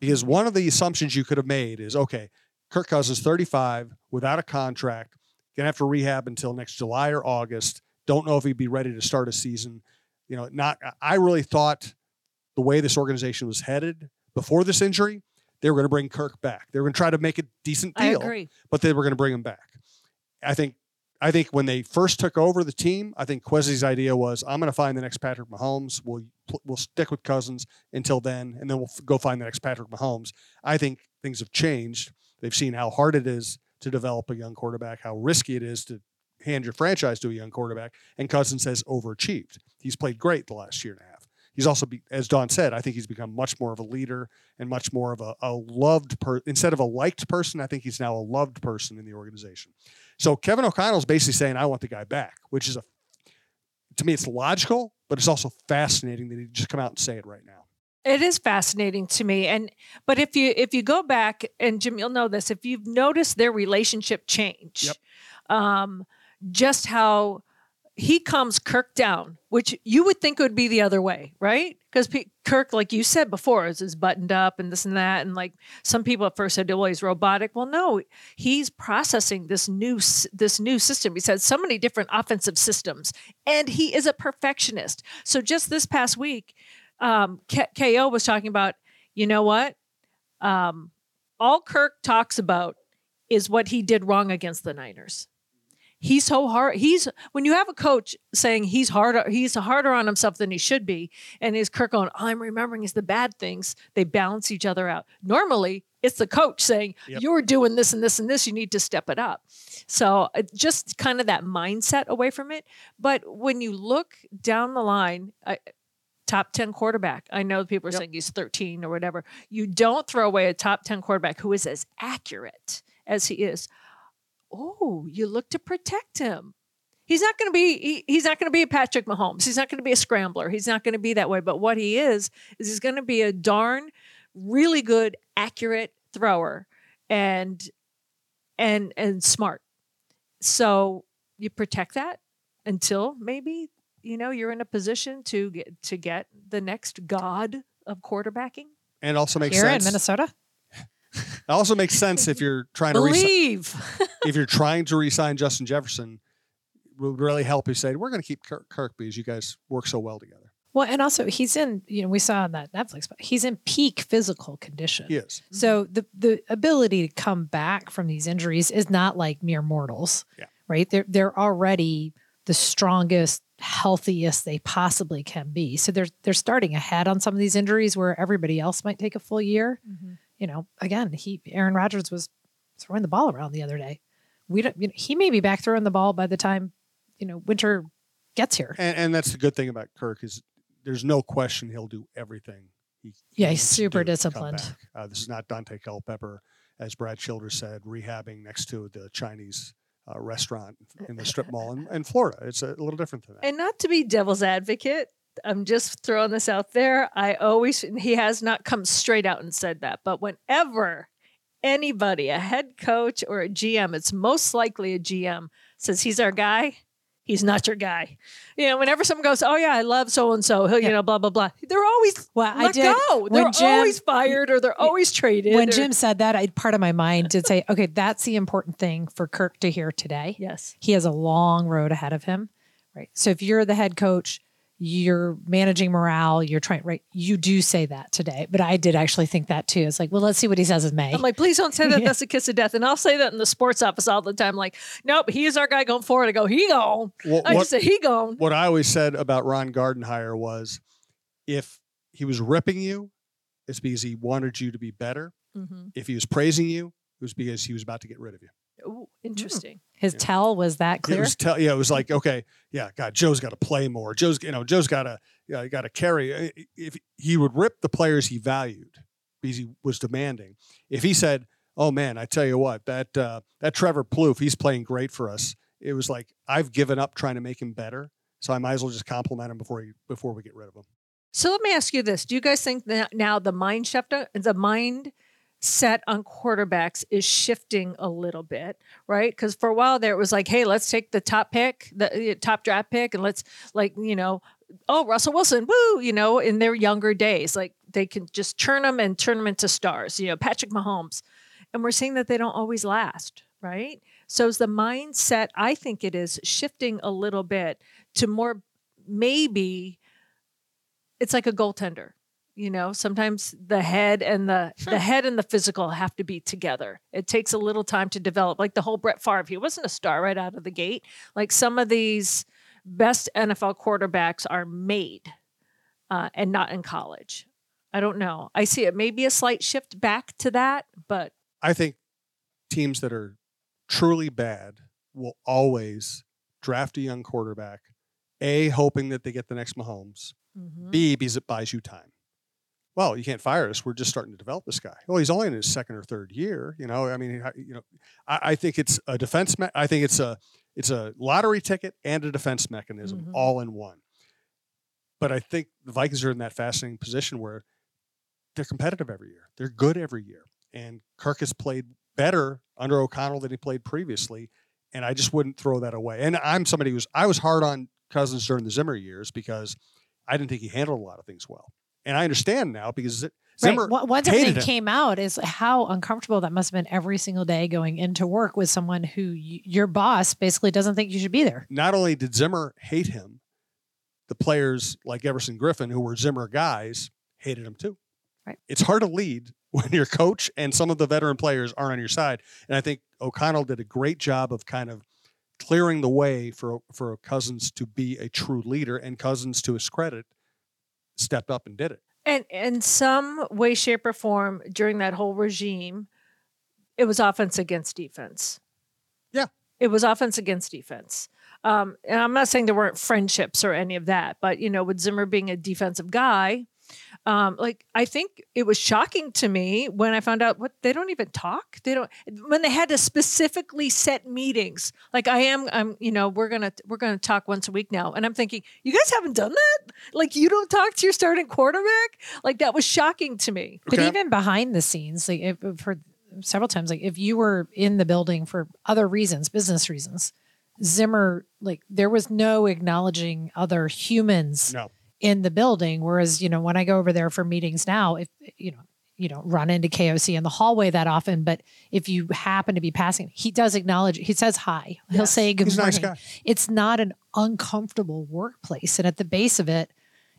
because one of the assumptions you could have made is okay kirk cousins 35 without a contract gonna have to rehab until next july or august don't know if he'd be ready to start a season you know not i really thought the way this organization was headed before this injury they were going to bring kirk back they were going to try to make a decent I deal agree. but they were going to bring him back. I think I think when they first took over the team, I think Kwesi's idea was I'm going to find the next Patrick Mahomes. We'll we'll stick with Cousins until then, and then we'll f- go find the next Patrick Mahomes. I think things have changed. They've seen how hard it is to develop a young quarterback, how risky it is to hand your franchise to a young quarterback, and Cousins has overachieved. He's played great the last year and a half. He's also, be, as Dawn said, I think he's become much more of a leader and much more of a, a loved person. Instead of a liked person, I think he's now a loved person in the organization. So Kevin O'Connell's basically saying, I want the guy back, which is a, to me, it's logical, but it's also fascinating that he just come out and say it right now. It is fascinating to me. And but if you if you go back and Jim, you'll know this, if you've noticed their relationship change, Yep. um, just how he calms Kirk down, which you would think would be the other way, right? Because P- Kirk, like you said before, is, is buttoned up and this and that, and like some people at first said, well, he's robotic." Well, no, he's processing this new this new system. He's had so many different offensive systems, and he is a perfectionist. So just this past week, um, K- KO was talking about, you know what? Um, all Kirk talks about is what he did wrong against the Niners. He's so hard. He's when you have a coach saying he's harder, he's harder on himself than he should be, and is Kirk going, I'm remembering is the bad things. They balance each other out. Normally, it's the coach saying, Yep. You're doing this and this and this. You need to step it up. So uh, just kind of that mindset away from it. But when you look down the line, I, top 10 quarterback. I know people are Yep. saying he's 13 or whatever. You don't throw away a top 10 quarterback who is as accurate as he is. Oh, you look to protect him. He's not going to be he, he's not going to be a Patrick Mahomes. He's not going to be a scrambler. He's not going to be that way, but what he is is he's going to be a darn really good accurate thrower and and and smart. So you protect that until maybe you know you're in a position to get to get the next god of quarterbacking. And also makes Here sense. in Minnesota. It also makes sense if you're trying to re- Believe. if you're trying to re-sign Justin Jefferson. Would really help you say we're going to keep Kirk, Kirk because you guys work so well together. Well, and also he's in, you know, we saw on that Netflix, but he's in peak physical condition. He is. So the the ability to come back from these injuries is not like mere mortals. Yeah. Right? They're they're already the strongest, healthiest they possibly can be. So they're they're starting ahead on some of these injuries where everybody else might take a full year. Mm-hmm. You know, again, he Aaron Rodgers was throwing the ball around the other day. We don't you know, he may be back throwing the ball by the time, you know, winter gets here. And, and that's the good thing about Kirk is there's no question he'll do everything. He Yeah, he's super do to come disciplined. Uh, this is not Daunte Culpepper, as Brad Childress said, rehabbing next to the Chinese uh, restaurant in the strip mall in, in Florida. It's a little different than that. And not to be devil's advocate, I'm just throwing this out there. I always, he has not come straight out and said that, but whenever anybody, a head coach or a GM, it's most likely a GM, says he's our guy, he's not your guy. You know, whenever someone goes, oh yeah, I love so and so, you know, blah blah blah, they're always Well, I let did go. They're Jim- always fired or they're always traded. when or- Jim said that, I part of my mind did say, okay, that's the important thing for Kirk to hear today. yes, He has a long road ahead of him. Right. So if you're the head coach, you're managing morale, you're trying right, you do say that today. But I did actually think that too. It's like, well, let's see what he says in May. I'm like, please don't say that. Yeah. That's a kiss of death. And I'll say that in the sports office all the time. Like, nope, he is our guy going forward. I go, he gone. What, I what- just say he gone. what I always said about Ron Gardenhire was if he was ripping you, it's because he wanted you to be better. Mm-hmm. If he was praising you, it was because he was about to get rid of you. Ooh, interesting. His Yeah. tell was that It clear. was tell, yeah, it was like, okay, yeah, God, Joe's got to play more. Joe's, you know, Joe's got to, yeah, got to carry. Uh, If he would rip the players he valued because he was demanding. If he said, "Oh man, I tell you what, that uh, that Trevor Plouffe, he's playing great for us," it was like I've given up trying to make him better, so I might as well just compliment him before he before we get rid of him. So let me ask you this: Do you guys think that now the mind shift, the mind set on quarterbacks is shifting a little bit, right? Because for a while there, it was like, hey, let's take the top pick, the uh, top draft pick, and let's like, you know, oh Russell Wilson, woo, you know, in their younger days, like they can just turn them and turn them into stars, you know, Patrick Mahomes, and we're seeing that they don't always last, right? So is the mindset, I think it is shifting a little bit to more maybe it's like a goaltender you know sometimes the head and the the head and the physical have to be together. It takes a little time to develop like the whole Brett Favre he wasn't a star right out of the gate. Like some of these best NFL quarterbacks are made uh, and not in college. I don't know. I see it maybe a slight shift back to that but I think teams that are truly bad will always draft a young quarterback, a hoping that they get the next Mahomes, mhm. B because it buys you time. Well, you can't fire us. We're just starting to develop this guy. Well, he's only in his second or third year. You know, I mean, you know, I, I think it's a defense. Me- I think it's a it's a lottery ticket and a defense mechanism Mhm. all in one. But I think the Vikings are in that fascinating position where they're competitive every year. They're good every year. And Kirk has played better under O'Connell than he played previously. And I just wouldn't throw that away. And I'm somebody who's I was hard on Cousins during the Zimmer years because I didn't think he handled a lot of things well. And I understand now because Zimmer right. Once everything him. came out, is how uncomfortable that must have been every single day going into work with someone who y- your boss basically doesn't think you should be there. not only did Zimmer hate him, the players like Everson Griffen, who were Zimmer guys, hated him too. Right. It's hard to lead when your coach and some of the veteran players aren't on your side. And I think O'Connell did a great job of kind of clearing the way for for Cousins to be a true leader. And Cousins, to his credit, stepped up and did it. And in some way, shape, or form during that whole regime, it was offense against defense. Yeah. It was offense against defense. Um, and I'm not saying there weren't friendships or any of that, but you know, with Zimmer being a defensive guy, um, like I think it was shocking to me when I found out what they don't even talk. They don't when they had to specifically set meetings. Like I am, I'm, you know, we're gonna we're gonna talk once a week now, and I'm thinking, you guys haven't done that. Like you don't talk to your starting quarterback. Like that was shocking to me. But even behind the scenes, like if, if for several times, like if you were in the building for other reasons, business reasons, Zimmer, like there was no acknowledging other humans No. In the building. Whereas, you know, when I go over there for meetings now, if you know, you don't run into KOC in the hallway that often, but if you happen to be passing, he does acknowledge. He says hi. He'll Yes. say good He's nice morning. guy. It's not an uncomfortable workplace, and at the base of it,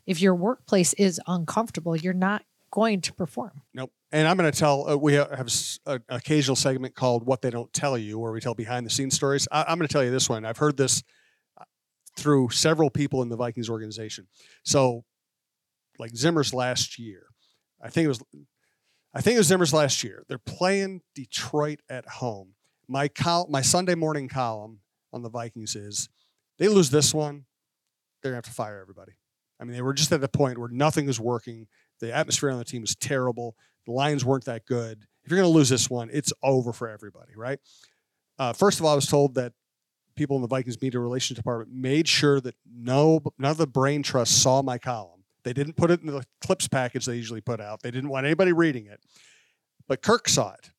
if your workplace is uncomfortable, you're not going to perform. Nope. And I'm going to tell, uh, we have an occasional segment called What They Don't Tell You, where we tell behind the scenes stories. I, I'm going to tell you this one. I've heard this through several people in the Vikings organization. So, like Zimmer's last year, I think it was, I think it was Zimmer's last year. They're playing Detroit at home. My col- my Sunday morning column on the Vikings is they lose this one, they're to have to fire everybody. I mean, they were just at the point where nothing was working. The atmosphere on the team was terrible. The Lions weren't that good. If you're going to lose this one, it's over for everybody, right? Uh, first of all, I was told that people in the Vikings media relations department made sure that no none of the brain trust saw my column. They didn't put it in the clips package they usually put out. They didn't want anybody reading it. But Kirk saw it.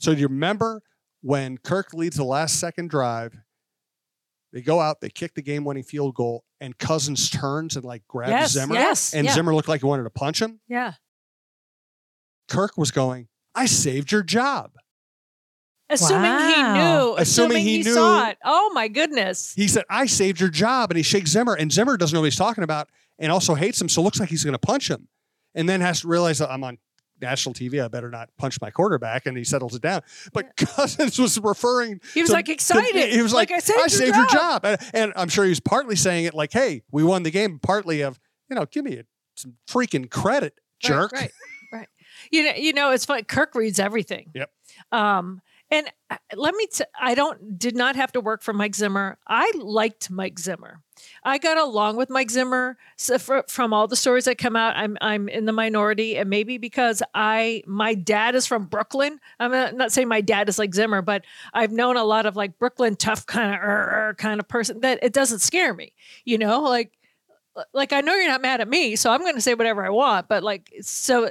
So do you remember when Kirk leads the last second drive? They go out, they kick the game winning field goal, and Cousins turns and like grabs yes, Zimmer. yes, And yeah, Zimmer looked like he wanted to punch him. yeah. Kirk was going, I saved your job. Assuming he knew, Assuming assuming, he he, knew- saw it. Oh my goodness! He said, I saved your job. And he shakes Zimmer, and Zimmer doesn't know what he's talking about and also hates him. So it looks like he's going to punch him. And then has to realize that I'm on national TV. I better not punch my quarterback. And he settles it down. But Cousins was referring. He was to- like to- excited. he was like, I saved, I your, saved job. your job. And, and I'm sure he was partly saying it like, hey, we won the game. Partly of, you know, give me a, some freaking credit, Right, jerk. Right, right. You know, you know, it's funny. Kirk reads everything. Yep. Um, and uh, let me. T- I don't. Did not have to work for Mike Zimmer. I liked Mike Zimmer. I got along with Mike Zimmer. So fr- from all the stories that come out, I'm I'm in the minority, and maybe because I my dad is from Brooklyn. I'm not, saying my dad is like Zimmer, but I've known a lot of like Brooklyn tough kind of kind of person that it doesn't scare me. You know, like like I know you're not mad at me, so I'm going to say whatever I want. But like, so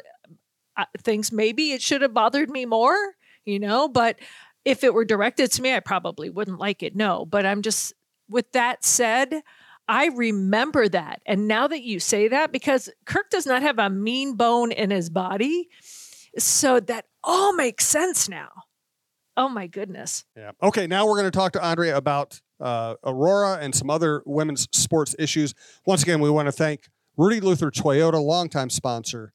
uh, things maybe it should have bothered me more, you know. But if it were directed to me, I probably wouldn't like it. No, but I'm just with that said. I remember that. And now that you say that, because Kirk does not have a mean bone in his body. So that all makes sense now. Oh my goodness. Yeah. Okay. Now we're going to talk to Andrea about uh, Aurora and some other women's sports issues. Once again, we want to thank Rudy Luther Toyota, longtime sponsor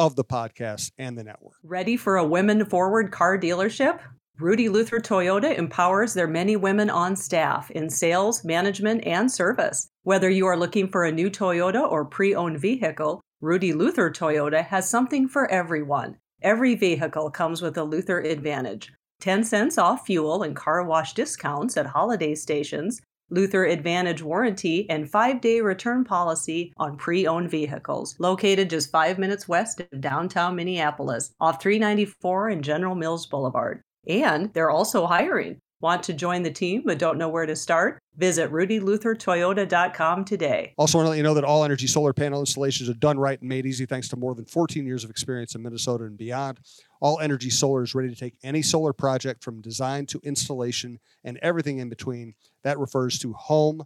of the podcast and the network. Ready for a women forward car dealership? Rudy Luther Toyota empowers their many women on staff in sales, management, and service. Whether you are looking for a new Toyota or pre owned vehicle, Rudy Luther Toyota has something for everyone. Every vehicle comes with a Luther Advantage 10 cents off fuel and car wash discounts at holiday stations, Luther Advantage warranty, and five day return policy on pre owned vehicles. Located just five minutes west of downtown Minneapolis, off 394 and General Mills Boulevard. And they're also hiring. Want to join the team but don't know where to start? Visit rudyluthertoyota.com today. Also, want to let you know that all energy solar panel installations are done right and made easy thanks to more than 14 years of experience in Minnesota and beyond. All Energy Solar is ready to take any solar project from design to installation and everything in between. That refers to home,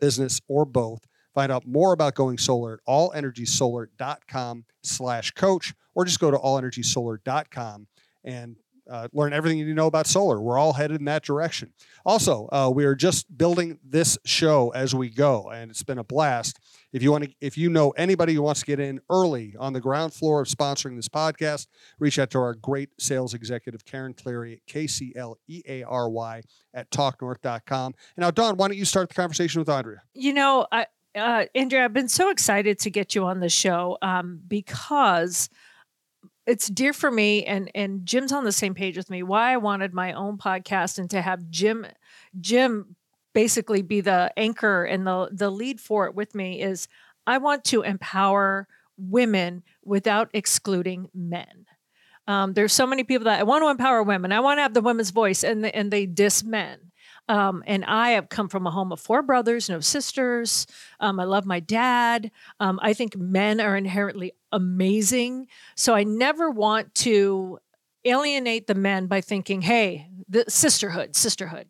business, or both. Find out more about going solar at allenergysolar.com slash coach or just go to allenergysolar.com and uh, learn everything you need to know about solar. We're all headed in that direction. Also, uh, we are just building this show as we go, and it's been a blast. If you want to, if you know anybody who wants to get in early on the ground floor of sponsoring this podcast, reach out to our great sales executive Karen Cleary, K C L E A R Y at talknorth.com. And now, Dawn, why don't you start the conversation with Andrea? You know, I, uh, Andrea, I've been so excited to get you on the show um, because it's dear for me and and Jim's on the same page with me why I wanted my own podcast and to have Jim Jim basically be the anchor and the the lead for it with me is I want to empower women without excluding men. Um, there's so many people that I want to empower women. I want to have the women's voice, and the, and they diss men. Um, and I have come from a home of four brothers, no sisters. Um, I love my dad. Um, I think men are inherently amazing. So I never want to alienate the men by thinking, hey, the sisterhood, sisterhood.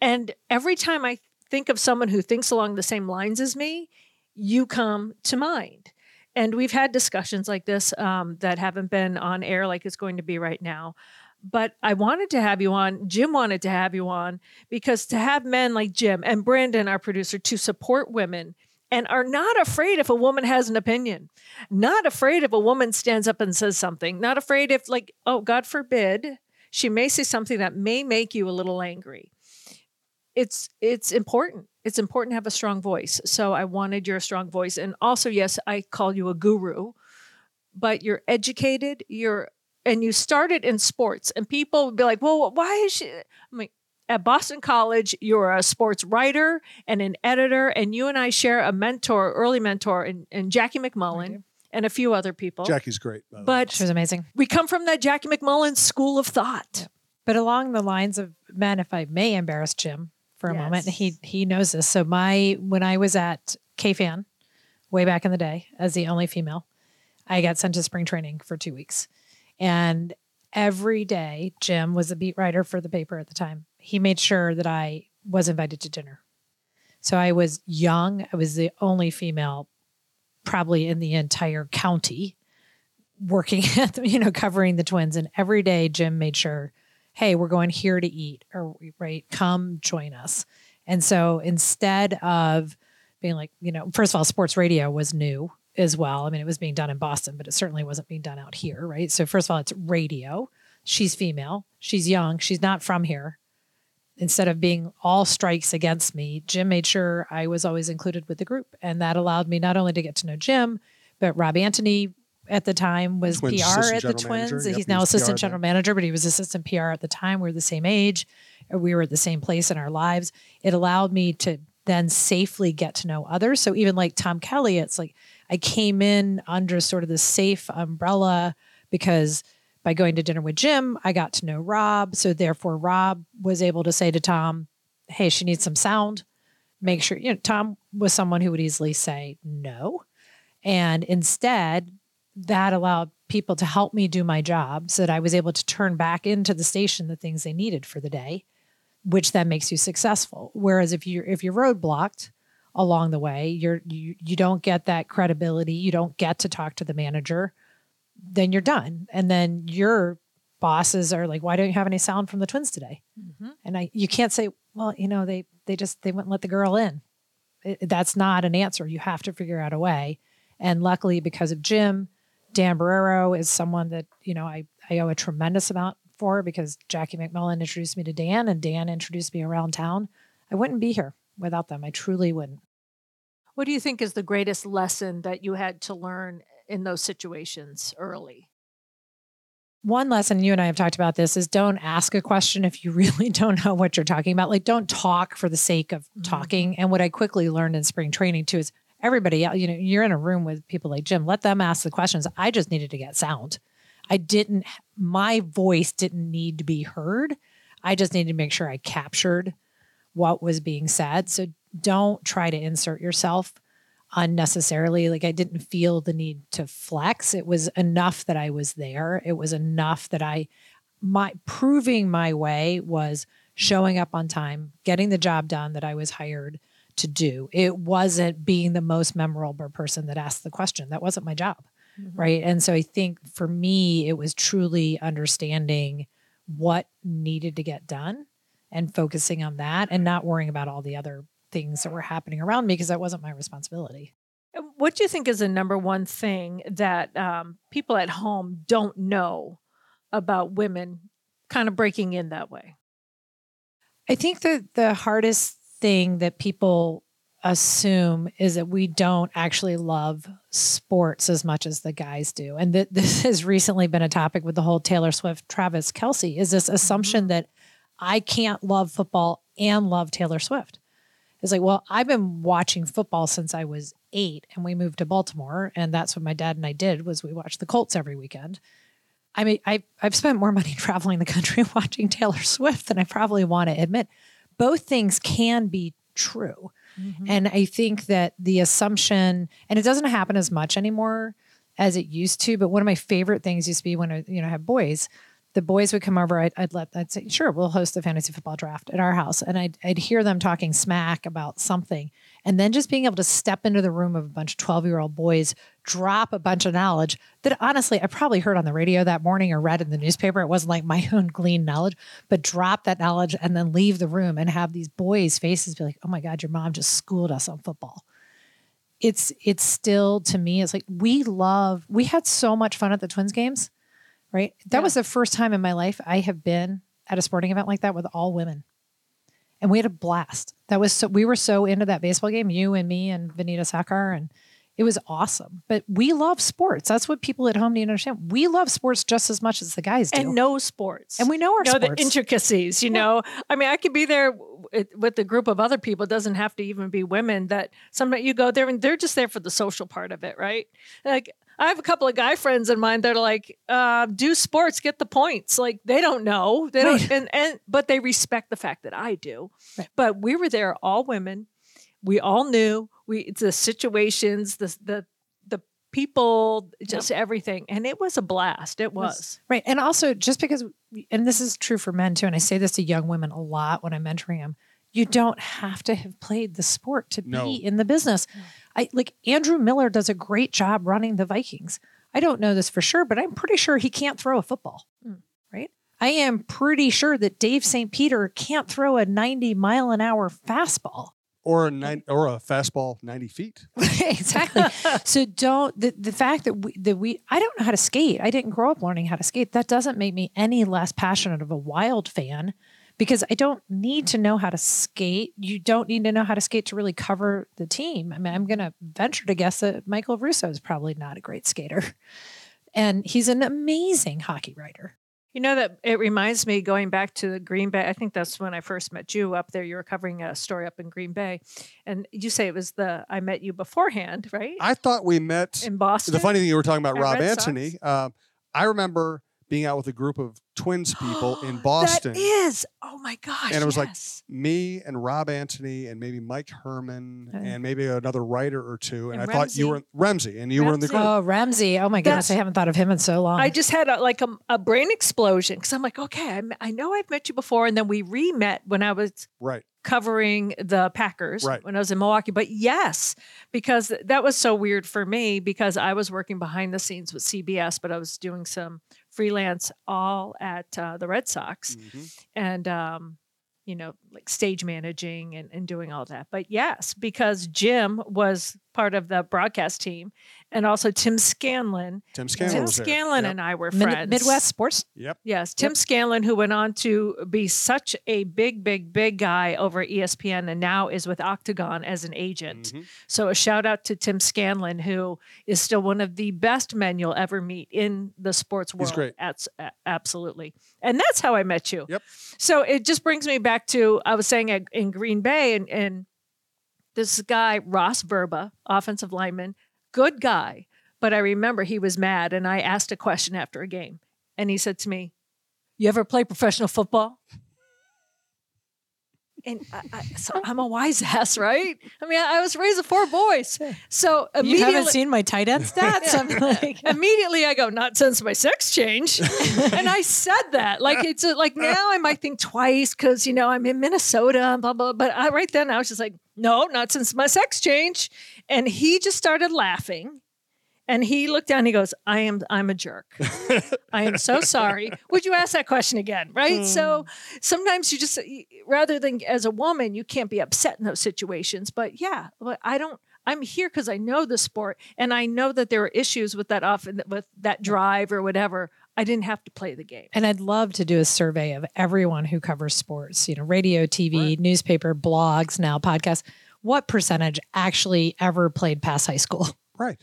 And every time I think of someone who thinks along the same lines as me, you come to mind. And we've had discussions like this um, that haven't been on air like it's going to be right now but I wanted to have you on. Jim wanted to have you on because to have men like Jim and Brandon, our producer, to support women and are not afraid if a woman has an opinion, not afraid if a woman stands up and says something, not afraid if, like, oh, God forbid, she may say something that may make you a little angry. It's it's important. It's important to have a strong voice. So I wanted your strong voice, and also, yes, I call you a guru, but you're educated. You're and you started in sports, and people would be like, "Well, why is she?" I mean, at Boston College, you're a sports writer and an editor, and you and I share a mentor, early mentor, and, and Jackie MacMullan. And a few other people. Jackie's great. But She was amazing. we come from that Jackie MacMullan school of thought. But along the lines of men, if I may embarrass Jim for a moment, he he knows this. So my when I was at KFan way back in the day as the only female, I got sent to spring training for two weeks. And every day, Jim was a beat writer for the paper at the time. He made sure that I was invited to dinner. So I was young. I was the only female probably in the entire county working at, the- you know, covering the twins. And every day, Jim made sure, hey, we're going here to eat, or right, come join us. And so instead of being like, you know, first of all, sports radio was new as well. I mean, it was being done in Boston, but it certainly wasn't being done out here, right? So first of all, it's radio. She's female. She's young. She's not from here. Instead of being all strikes against me, Jim made sure I was always included with the group. And that allowed me not only to get to know Jim, but Rob Anthony at the time was Twins PR at the manager. Twins. Yep, He's he now PR assistant then. general manager, but he was assistant PR at the time. We're the same age. We were at the same place in our lives. It allowed me to then safely get to know others. So even like Tom Kelly, it's like I came in under sort of the safe umbrella because by going to dinner with Jim, I got to know Rob. So therefore, Rob was able to say to Tom, Hey, she needs some sound. Make sure, you know, Tom was someone who would easily say no. And instead, that allowed people to help me do my job so that I was able to turn back into the station the things they needed for the day, which then makes you successful. Whereas if you're if you're roadblocked along the way, you're you you don't get that credibility, you don't get to talk to the manager, then you're done. And then your bosses are like, why don't you have any sound from the twins today? Mm-hmm. And I you can't say, well, you know, they they just they wouldn't let the girl in. It- that's not an answer. You have to figure out a way. And luckily, because of Jim, Dan Barreiro is someone that you know I I owe a tremendous amount for because Jackie MacMullan introduced me to Dan, and Dan introduced me around town. I wouldn't be here without them. I truly wouldn't. What do you think is the greatest lesson that you had to learn in those situations early? One lesson you and I have talked about this is don't ask a question if you really don't know what you're talking about. Like don't talk for the sake of Mhm. talking. And what I quickly learned in spring training too is everybody, you know, you're in a room with people like Jim, let them ask the questions. I just needed to get sound. I didn't my voice didn't need to be heard. I just needed to make sure I captured what was being said. So don't try to insert yourself unnecessarily. Like I didn't feel the need to flex. It was enough that I was there. It was enough that I my proving my way was showing up on time, getting the job done that I was hired to do. It wasn't being the most memorable person that asked the question. That wasn't my job. Mm-hmm. Right. And so I think for me, it was truly understanding what needed to get done and focusing on that and not worrying about all the other things that were happening around me because that wasn't my responsibility. What do you think is the number one thing that um, people at home don't know about women kind of breaking in that way? I think that the hardest thing that people assume is that we don't actually love sports as much as the guys do. And that this has recently been a topic with the whole Taylor Swift, Travis Kelce, is this assumption mm-hmm. that I can't love football and love Taylor Swift. It's like, well, I've been watching football since I was eight and we moved to Baltimore. And that's what my dad and I did was we watched the Colts every weekend. I mean, I, I've spent more money traveling the country watching Taylor Swift than I probably want to admit. Both things can be true. Mm-hmm. And I think that the assumption, and it doesn't happen as much anymore as it used to, but one of my favorite things used to be when I, you know, have boys the boys would come over. I'd, I'd, let, I'd say, sure, we'll host the fantasy football draft at our house. And I'd, I'd hear them talking smack about something. And then just being able to step into the room of a bunch of 12 year old boys, drop a bunch of knowledge that honestly, I probably heard on the radio that morning or read in the newspaper. It wasn't like my own gleaned knowledge, but drop that knowledge and then leave the room and have these boys' faces be like, oh my God, your mom just schooled us on football it's it's still to me it's like we love we had so much fun at the twins games right? That yeah. was the first time in my life I have been at a sporting event like that with all women. And we had a blast. That was so we were so into that baseball game, you and me and Vanita Sakar and it was awesome. But we love sports. That's what people at home need to understand. We love sports just as much as the guys do. And know sports. And we know our know sports. the intricacies, you know. I mean, I could be there with a group of other people. It doesn't have to even be women that sometimes you go there and they're just there for the social part of it, right? Like I have a couple of guy friends in mind that are like, uh, do sports, get the points. Like they don't know. They don't and, and but they respect the fact that I do. Right. But we were there, all women. We all knew we the situations, the the the people, just yep. everything. And it was a blast. It was. it was. Right. And also just because and this is true for men too, and I say this to young women a lot when I'm mentoring them, you don't have to have played the sport to no. be in the business. I like Andrew Miller does a great job running the Vikings. I don't know this for sure, but I'm pretty sure he can't throw a football. Mm. Right? I am pretty sure that Dave St. Peter can't throw a 90 mile an hour fastball. Or a nine, or a fastball 90 feet. exactly. so don't the, the fact that we that we I don't know how to skate. I didn't grow up learning how to skate. That doesn't make me any less passionate of a wild fan because I don't need to know how to skate. You don't need to know how to skate to really cover the team. I mean, I'm going to venture to guess that Michael Russo is probably not a great skater. And he's an amazing hockey writer. You know that it reminds me going back to the Green Bay. I think that's when I first met you up there. You were covering a story up in Green Bay, and you say it was the I met you beforehand, right? I thought we met in Boston. The funny thing you were talking about Rob Red Anthony. Uh, I remember being out with a group of twins people in Boston. That is. Oh my gosh. And it was yes. like me and Rob Anthony and maybe Mike Herman uh. and maybe another writer or two. And, and I thought you were Ramsey and you Ramsey. were in the group. Oh, Ramsey. Oh my goodness. That's, I haven't thought of him in so long. I just had a, like a, a brain explosion because I'm like, okay, I, I know I've met you before. And then we re met when I was right covering the Packers right. when I was in Milwaukee. But yes, because that was so weird for me because I was working behind the scenes with CBS, but I was doing some freelance all at uh, the Red Sox, mm-hmm. and um, you know, like stage managing and, and doing all that. But yes, because Jim was part of the broadcast team, and also Tim Scanlon. Tim Scanlon. Tim Scanlon yep. and I were friends. Midwest Sports. Yep. Yes, Tim yep. Scanlon, who went on to be such a big, big, big guy over ESPN, and now is with Octagon as an agent. Mm-hmm. So a shout out to Tim Scanlon, who is still one of the best men you'll ever meet in the sports world. He's great. At, absolutely, and that's how I met you. Yep. So it just brings me back to I was saying in Green Bay, and and this guy Ross Verba, offensive lineman good guy. But I remember he was mad and I asked a question after a game. And he said to me, You ever play professional football? and I, I, so I'm a wise ass, right? I mean, I, I was raised with four boys, so You immediately, haven't seen my tight end stats. I'm like, immediately I go, not since my sex change, and I said that. Like it's a, like now I might think twice because you know I'm in Minnesota, and blah blah. But I, right then I was just like, no, not since my sex change, and he just started laughing. And he looked down. And he goes, "I am. I'm a jerk. I am so sorry. Would you ask that question again? Right. So hmm. sometimes you just, rather than as a woman, you can't be upset in those situations. But yeah, but I don't. I'm here because I know the sport, and I know that there are issues with that often with that drive or whatever. I didn't have to play the game. and I'd love to do a survey of everyone who covers sports, you know, radio, TV, newspaper, blogs, now podcasts. What percentage actually ever played past high school? Right.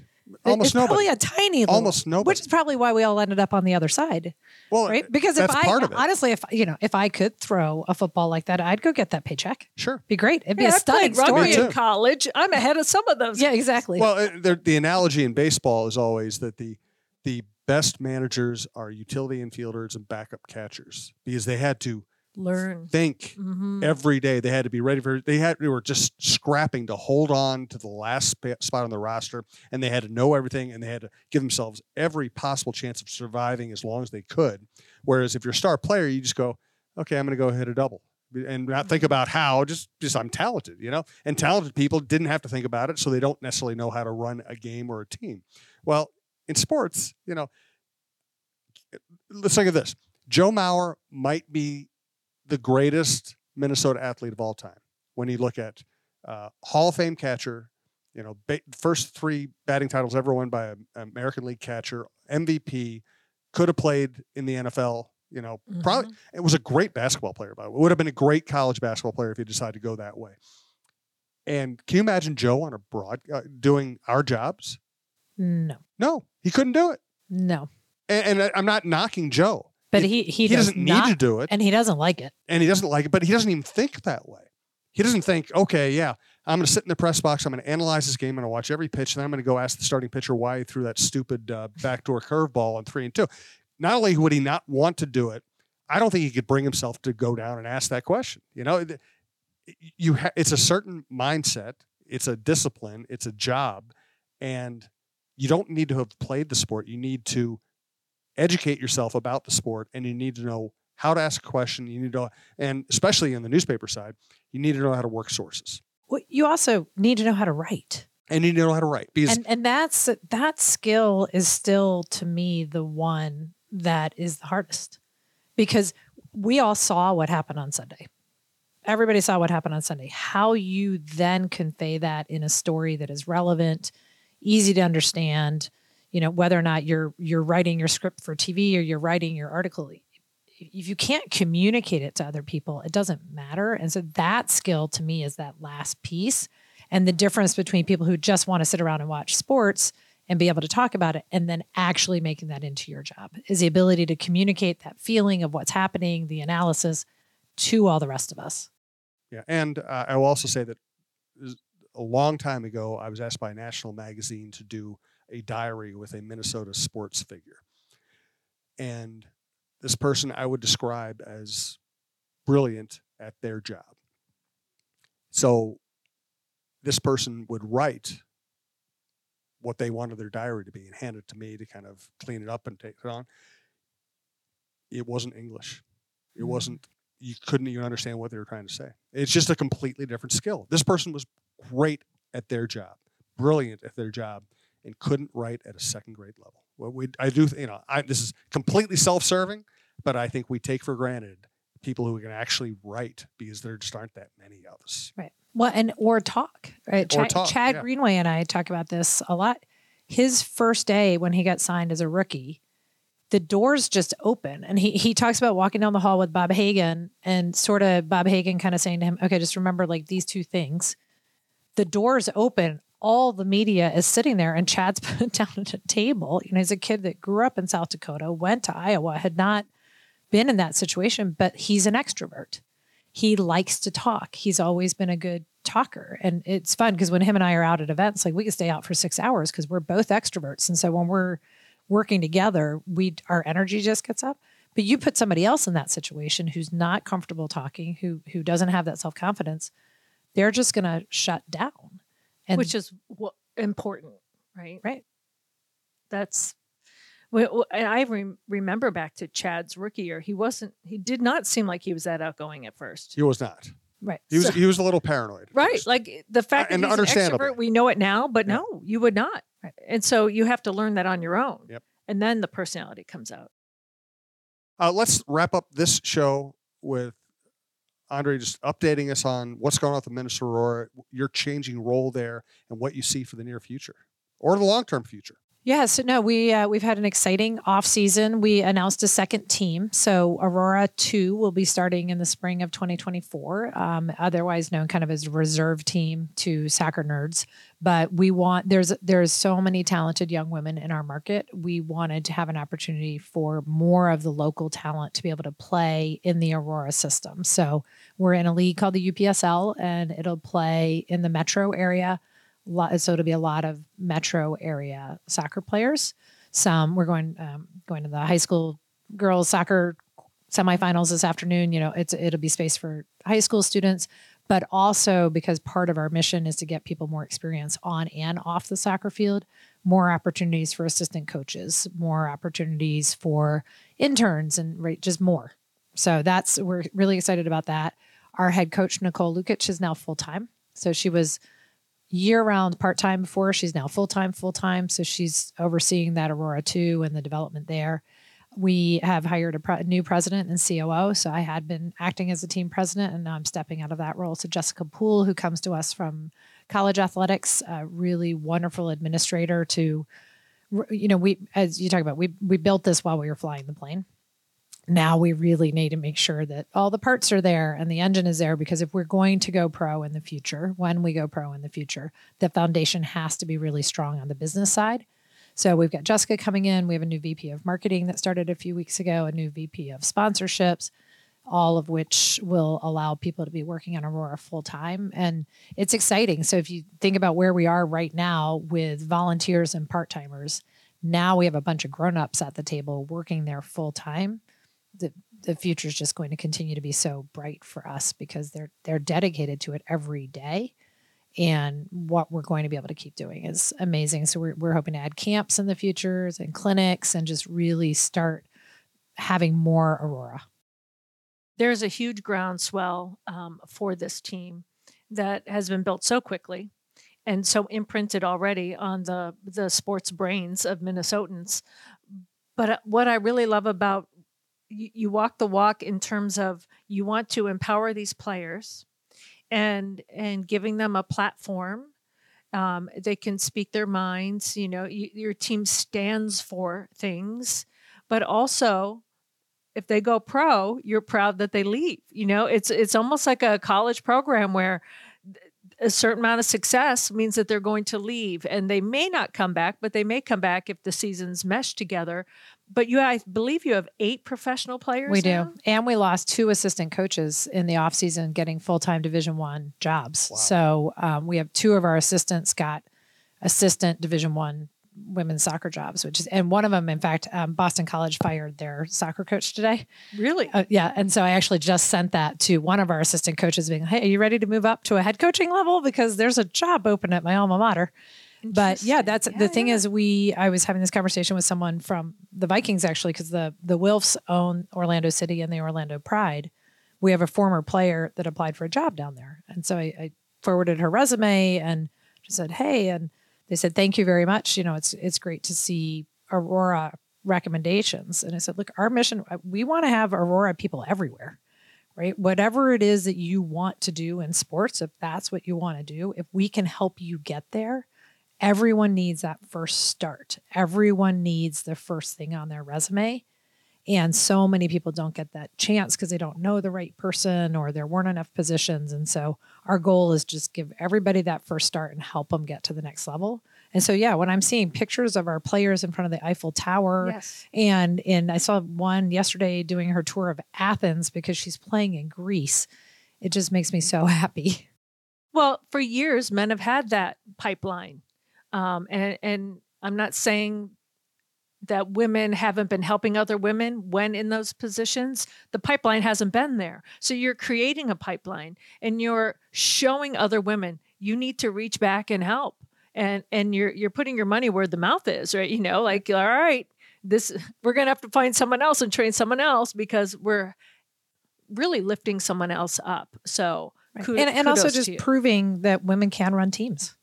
Almost it's nobody. probably a tiny little, Almost nobody. which is probably why we all ended up on the other side, well, right? Because if that's I part of it. honestly, if you know, if I could throw a football like that, I'd go get that paycheck. sure. Be great. It'd be Yeah, a I stunning played rugby story. In too. college. I'm ahead of some of those. Yeah, exactly. Well, uh, the, the analogy in baseball is always that the the best managers are utility infielders and backup catchers because they had to Learn. think Mhm. every day. They had to be ready for. They had they were just scrapping to hold on to the last spot on the roster, and they had to know everything, and they had to give themselves every possible chance of surviving as long as they could. Whereas if you're a star player, you just go, okay, I'm going to go hit a double. And not think about how, just just I'm talented, you know. And talented people didn't have to think about it, so they don't necessarily know how to run a game or a team. Well, in sports, you know, let's think of this: Joe Mauer might be the greatest Minnesota athlete of all time. When you look at uh, Hall of Fame catcher, you know, ba- first three batting titles ever won by an American League catcher, MVP, could have played in the NFL. You know, probably it was a great basketball player. By the way, would have been a great college basketball player if he decided to go that way. And can you imagine Joe on a broad uh, doing our jobs? No, No, he couldn't do it. no. And, and I'm not knocking Joe. But He- he he, He, does doesn't not, need to do it. and he doesn't like it. and he doesn't like it, but he doesn't even think that way. He doesn't think, okay, yeah, I'm going to sit in the press box, I'm going to analyze this game, and I'm going to watch every pitch, And then I'm going to go ask the starting pitcher why he threw that stupid uh, backdoor curveball on three and two. Not only would he not want to do it, I don't think he could bring himself to go down and ask that question. You know, you ha- it's a certain mindset, it's a discipline, it's a job, and you don't need to have played the sport. You need to educate yourself about the sport, and you need to know how to ask a question. You need to, and especially in the newspaper side, you need to know how to work sources, Well, you also need to know how to write. and you need to know how to write because and and that's that skill is still to me the one that is the hardest because we all saw what happened on Sunday. Everybody saw what happened on Sunday. How you then convey that in a story that is relevant, easy to understand, you know, whether or not you're you're writing your script for TV or you're writing your article if you can't communicate it to other people, it doesn't matter. And so that skill to me is that last piece and the difference between people who just want to sit around and watch sports and be able to talk about it and then actually making that into your job is the ability to communicate that feeling of what's happening, the analysis to all the rest of us. Yeah, and uh, I will also say that a long time ago, I was asked by a national magazine to do a diary with a Minnesota sports figure, and this person I would describe as brilliant at their job. So, this person would write what they wanted their diary to be and hand it to me to kind of clean it up and take it on. It wasn't English. It Mm. wasn't you couldn't even understand what they were trying to say. It's just a completely different skill. This person was great at their job, brilliant at their job, and couldn't write at a second grade level. Well, we, I do, you know, I, this is completely self-serving, but I think we take for granted people who can actually write because there just aren't that many of us. Right. Well, and or talk. Right. Or Chad, talk, Chad yeah. Greenway and I talk about this a lot. His first day when he got signed as a rookie, the doors just open, and he he talks about walking down the hall with Bob Hagan and sort of Bob Hagan kind of saying to him, "Okay, just remember like these two things." The doors open. All the media is sitting there, and Chad's put down at a table. You know, he's a kid that grew up in South Dakota, went to Iowa, had not been in that situation, but he's an extrovert he likes to talk. He's always been a good talker. And it's fun because when him and I are out at events, like we can stay out for six hours because we're both extroverts. And so when we're working together, we our energy just gets up. But you put somebody else in that situation who's not comfortable talking, who who doesn't have that self confidence, they're just going to shut down. And which is w- important, right? Right. That's well, I re- remember back to Chad's rookie year. He wasn't. He did not seem like he was that outgoing at first. He was not. Right. He was. So, he was a little paranoid. Right. First. Like the fact that he's an extrovert, we know it now, but yeah. no, you would not. Right. And so you have to learn that on your own. Yep. And then the personality comes out. Uh, let's wrap up this show with Andrea just updating us on what's going on with the Minnesota Aurora, your changing role there, and what you see for the near future or the long term future. Yeah, so no, we uh, we've had an exciting off season. We announced a second team, so Aurora Two will be starting in the spring of 2024, um, otherwise known kind of as reserve team to soccer nerds. But we want there's there's so many talented young women in our market. We wanted to have an opportunity for more of the local talent to be able to play in the Aurora system. So we're in a league called the UPSL, and it'll play in the metro area lot, so it'll be a lot of metro area soccer players. Some we're going um, going to the high school girls soccer semifinals this afternoon. You know, it's it'll be space for high school students, but also because part of our mission is to get people more experience on and off the soccer field, more opportunities for assistant coaches, more opportunities for interns, and right, just more. So that's we're really excited about that. Our head coach Nicole Lukic is now full time. So she was year round part time before. She's now full time, full time. So she's overseeing that Aurora 2 and the development there. We have hired a pre- new president and COO. So I had been acting as a team president and now I'm stepping out of that role. So Jessica Poole, who comes to us from college athletics, a really wonderful administrator to, you know, we, as you talk about, we, we built this while we were flying the plane now we really need to make sure that all the parts are there and the engine is there because if we're going to go pro in the future, when we go pro in the future, the foundation has to be really strong on the business side. So we've got Jessica coming in. We have a new VP of marketing that started a few weeks ago, a new VP of sponsorships, all of which will allow people to be working on Aurora full time. And it's exciting. So if you think about where we are right now with volunteers and part timers, now we have a bunch of grown ups at the table working there full time the the future is just going to continue to be so bright for us because they're they're dedicated to it every day. And what we're going to be able to keep doing is amazing. So we're, we're hoping to add camps in the futures and clinics and just really start having more aurora. There's a huge groundswell um, for this team that has been built so quickly and so imprinted already on the the sports brains of minnesotans. But uh, what i really love about you, you walk the walk in terms of you want to empower these players and and giving them a platform um, they can speak their minds you know you, your team stands for things but also if they go pro you're proud that they leave you know? It's it's almost like a college program where a certain amount of success means that they're going to leave and they may not come back but they may come back if the seasons mesh together but you i believe you have eight professional players we now? do and we lost two assistant coaches in the offseason getting full-time division one jobs. Wow. so um, we have two of our assistants got assistant division one women's soccer jobs which is and one of them in fact um, boston college fired their soccer coach today. Really? Uh, yeah and so i actually just sent that to one of our assistant coaches being hey are you ready to move up to a head coaching level? Because there's a job open at my alma mater but yeah, that's yeah, the thing yeah. is we I was having this conversation with someone from the Vikings actually because the the Wilfs own Orlando City and the Orlando Pride. We have a former player that applied for a job down there, and so I, I forwarded her resume and she said, "Hey," and they said, "Thank you very much. You know, it's it's great to see Aurora recommendations." And I said, "Look, our mission uh, we want to have Aurora people everywhere." Right? Whatever it is that you want to do in sports, if that's what you want to do, if we can help you get there, everyone needs that first start. Everyone needs the first thing on their resume. And so many people don't get that chance because they don't know the right person or there weren't enough positions. And so our goal is just give everybody that first start and help them get to the next level. And so yeah, when I'm seeing pictures of our players in front of the Eiffel Tower, yes. and in I saw one yesterday doing her tour of Athens because she's playing in Greece, it just makes me so happy. Well, for years, men have had that pipeline um, and and I'm not saying that women haven't been helping other women when in those positions, the pipeline hasn't been there. So you're creating a pipeline and you're showing other women you need to reach back and help. And and you're you're putting your money where the mouth is, right? You know, like all right, this we're going to have to find someone else and train someone else because we're really lifting someone else up. So kudos- and, and also just proving that women can run teams,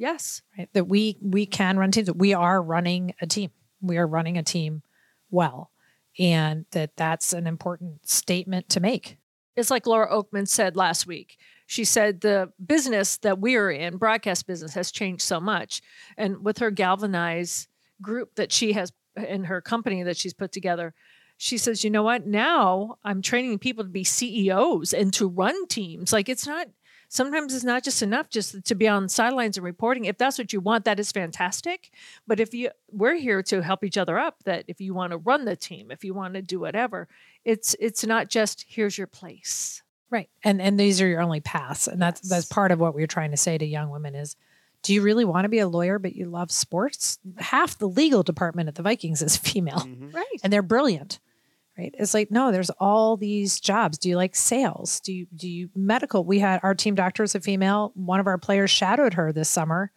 yes, right? That we we can run teams. We are running a team. We are running a team well, and that that's an important statement to make. it's like Laura Okmin said last week. She said the business that we are in, broadcast business, has changed so much. And with her galvanize group that she has in her company that she's put together, she says, you know what? Now I'm training people to be CEOs and to run teams. Like it's not, sometimes it's not just enough just to be on sidelines and reporting. If that's what you want, that is fantastic. But if you, we're here to help each other up, that if you want to run the team, if you want to do whatever, it's, it's not just here's your place. Right. And and these are your only paths. And that's that's part of what we're trying to say to young women is do you really want to be a lawyer but you love sports? Half the legal department at the Vikings is female Mhm. Right. and they're brilliant. Right. It's like, no, there's all these jobs. Do you like sales? Do you do you medical? We had our team doctor is a female. One of our players shadowed her this summer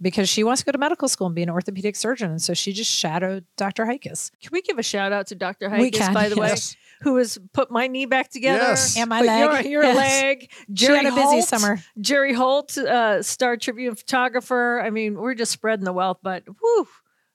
because she wants to go to medical school and be an orthopedic surgeon. And so she just shadowed Dr. Hikes. Can we give a shout out to Dr. We Hikes, can, by the way, who has put my knee back together? Yes. And my leg. Your, your Yes. leg. She Jerry had a busy Holt, summer. Jerry Holt, uh, Star Tribune photographer. I mean, we're just spreading the wealth, but whew,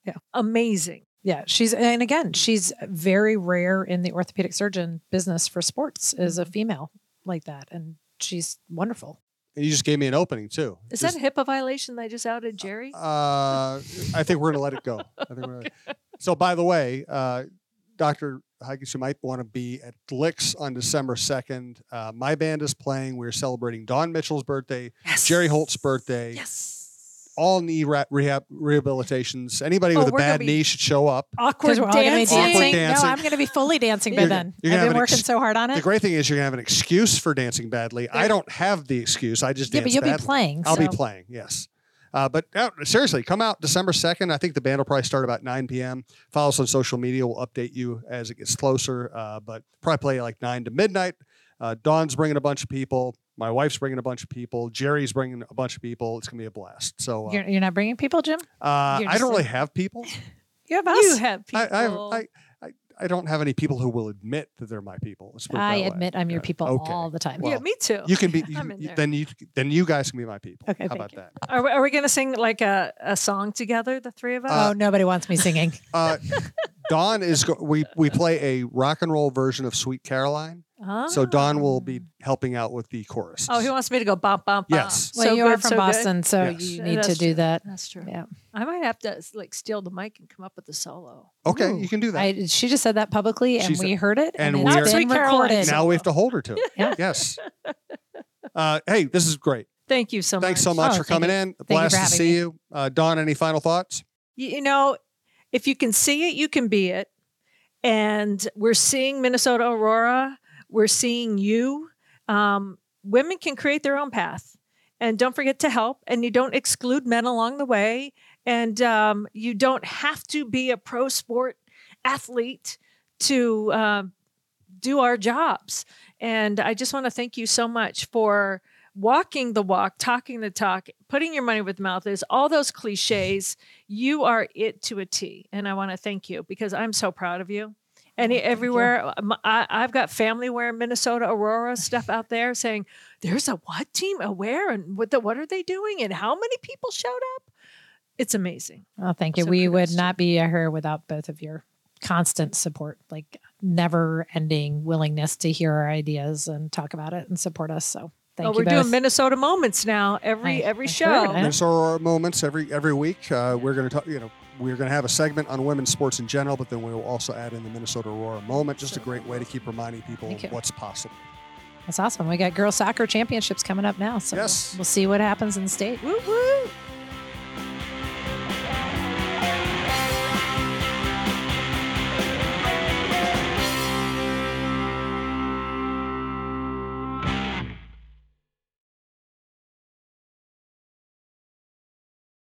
Yeah. amazing. Yeah, she's and again, she's very rare in the orthopedic surgeon business for sports as Mm-hmm. a female like that, and she's wonderful. And you just gave me an opening too. Is Just- that a HIPAA violation that I just outed Jerry? Uh, I think we're going to let it go. I think we're gonna, so, by the way, uh, Dr. Hikes, you might want to be at Licks on December 2nd. Uh, my band is playing. We're celebrating Dawn Mitchell's birthday, yes. Jerry Holt's birthday. Yes. All knee ra- rehab rehabilitations. Anybody Oh, with a bad knee should show up. Awkward we're all gonna be dancing. Awkward dancing. dancing. No, I'm going to be fully dancing by You're- then. you're I've gonna been working ex- so hard on it. The great thing is you're going to have an excuse for dancing badly. I don't have the excuse. I just Yeah, dance but you'll badly. be playing. I'll be playing, yes. Uh, but uh, seriously, come out December 2nd. I think the band will probably start about 9 p.m. Follow us on social media. We'll update you as it gets closer, uh, but probably play like 9 to midnight. Uh, Dawn's bringing a bunch of people. My wife's bringing a bunch of people. Jerry's bringing a bunch of people. It's going to be a blast. So uh, You're, you're not bringing people, Jim. uh, you're I just don't really have people. You have us. You have people. I, I, have, I, I, I don't have any people who will admit that they're my people. Let's put it I that way. admit I'm your Yeah. people Okay. all the time. Well, yeah, me too. You can be you, I'm in you- there. then you then you guys can be my people. Okay, How thank about you. that? Are we, are we going to sing like a, a song together, the three of us? Uh, oh, nobody wants me singing. Uh, Dawn is go- we we play a rock and roll version of Sweet Caroline. So Dawn will be helping out with the chorus. Oh, he wants me to go bump, bump, bump. Yes. well, So you are from so good. Boston, so Yes. you Yeah, need to do true. that. That's true. Yeah. I might have to like steal the mic and come up with a solo. Okay, Ooh. you can do that. I, she just said that publicly, and She's- we heard it, and and, we it's are- been Sweet recorded. now we have to hold her to it. Yeah. Yes. Uh, hey, this is great. Thank you so much. Thanks so much Oh, for coming you. in. you Blast to see me. you. Uh, Dawn, any final thoughts? You, you know, if you can see it, you can be it. And we're seeing Minnesota Aurora. We're seeing you. Um, women can create their own path. And don't forget to help. And you don't exclude men along the way. And um, you don't have to be a pro sport athlete to uh, do our jobs. And I just want to thank you so much for walking the walk, talking the talk, putting your money the mouth is, all those cliches. You are it to a T. And I want to thank you because I'm so proud of you. And thank you. everywhere, um, I, I've got family wearing Minnesota Aurora stuff out there saying, there's a what team? aware? And what, the, what are they doing? And how many people showed up? It's amazing. Oh, thank you. So we would not be here without both of your constant support, like never ending willingness to hear our ideas and talk about it and support us. So thank oh, you we're both. doing Minnesota moments now every I- every I show. Minnesota moments every every week. Uh, we're going to talk. You know, we're going to have a segment on women's sports in general, but then we will also add in the Minnesota Aurora moment. Just a great way to keep reminding people what's possible. That's awesome. We got girls soccer championships coming up now. So Yes. we'll, we'll see what happens in the state. Woo woo.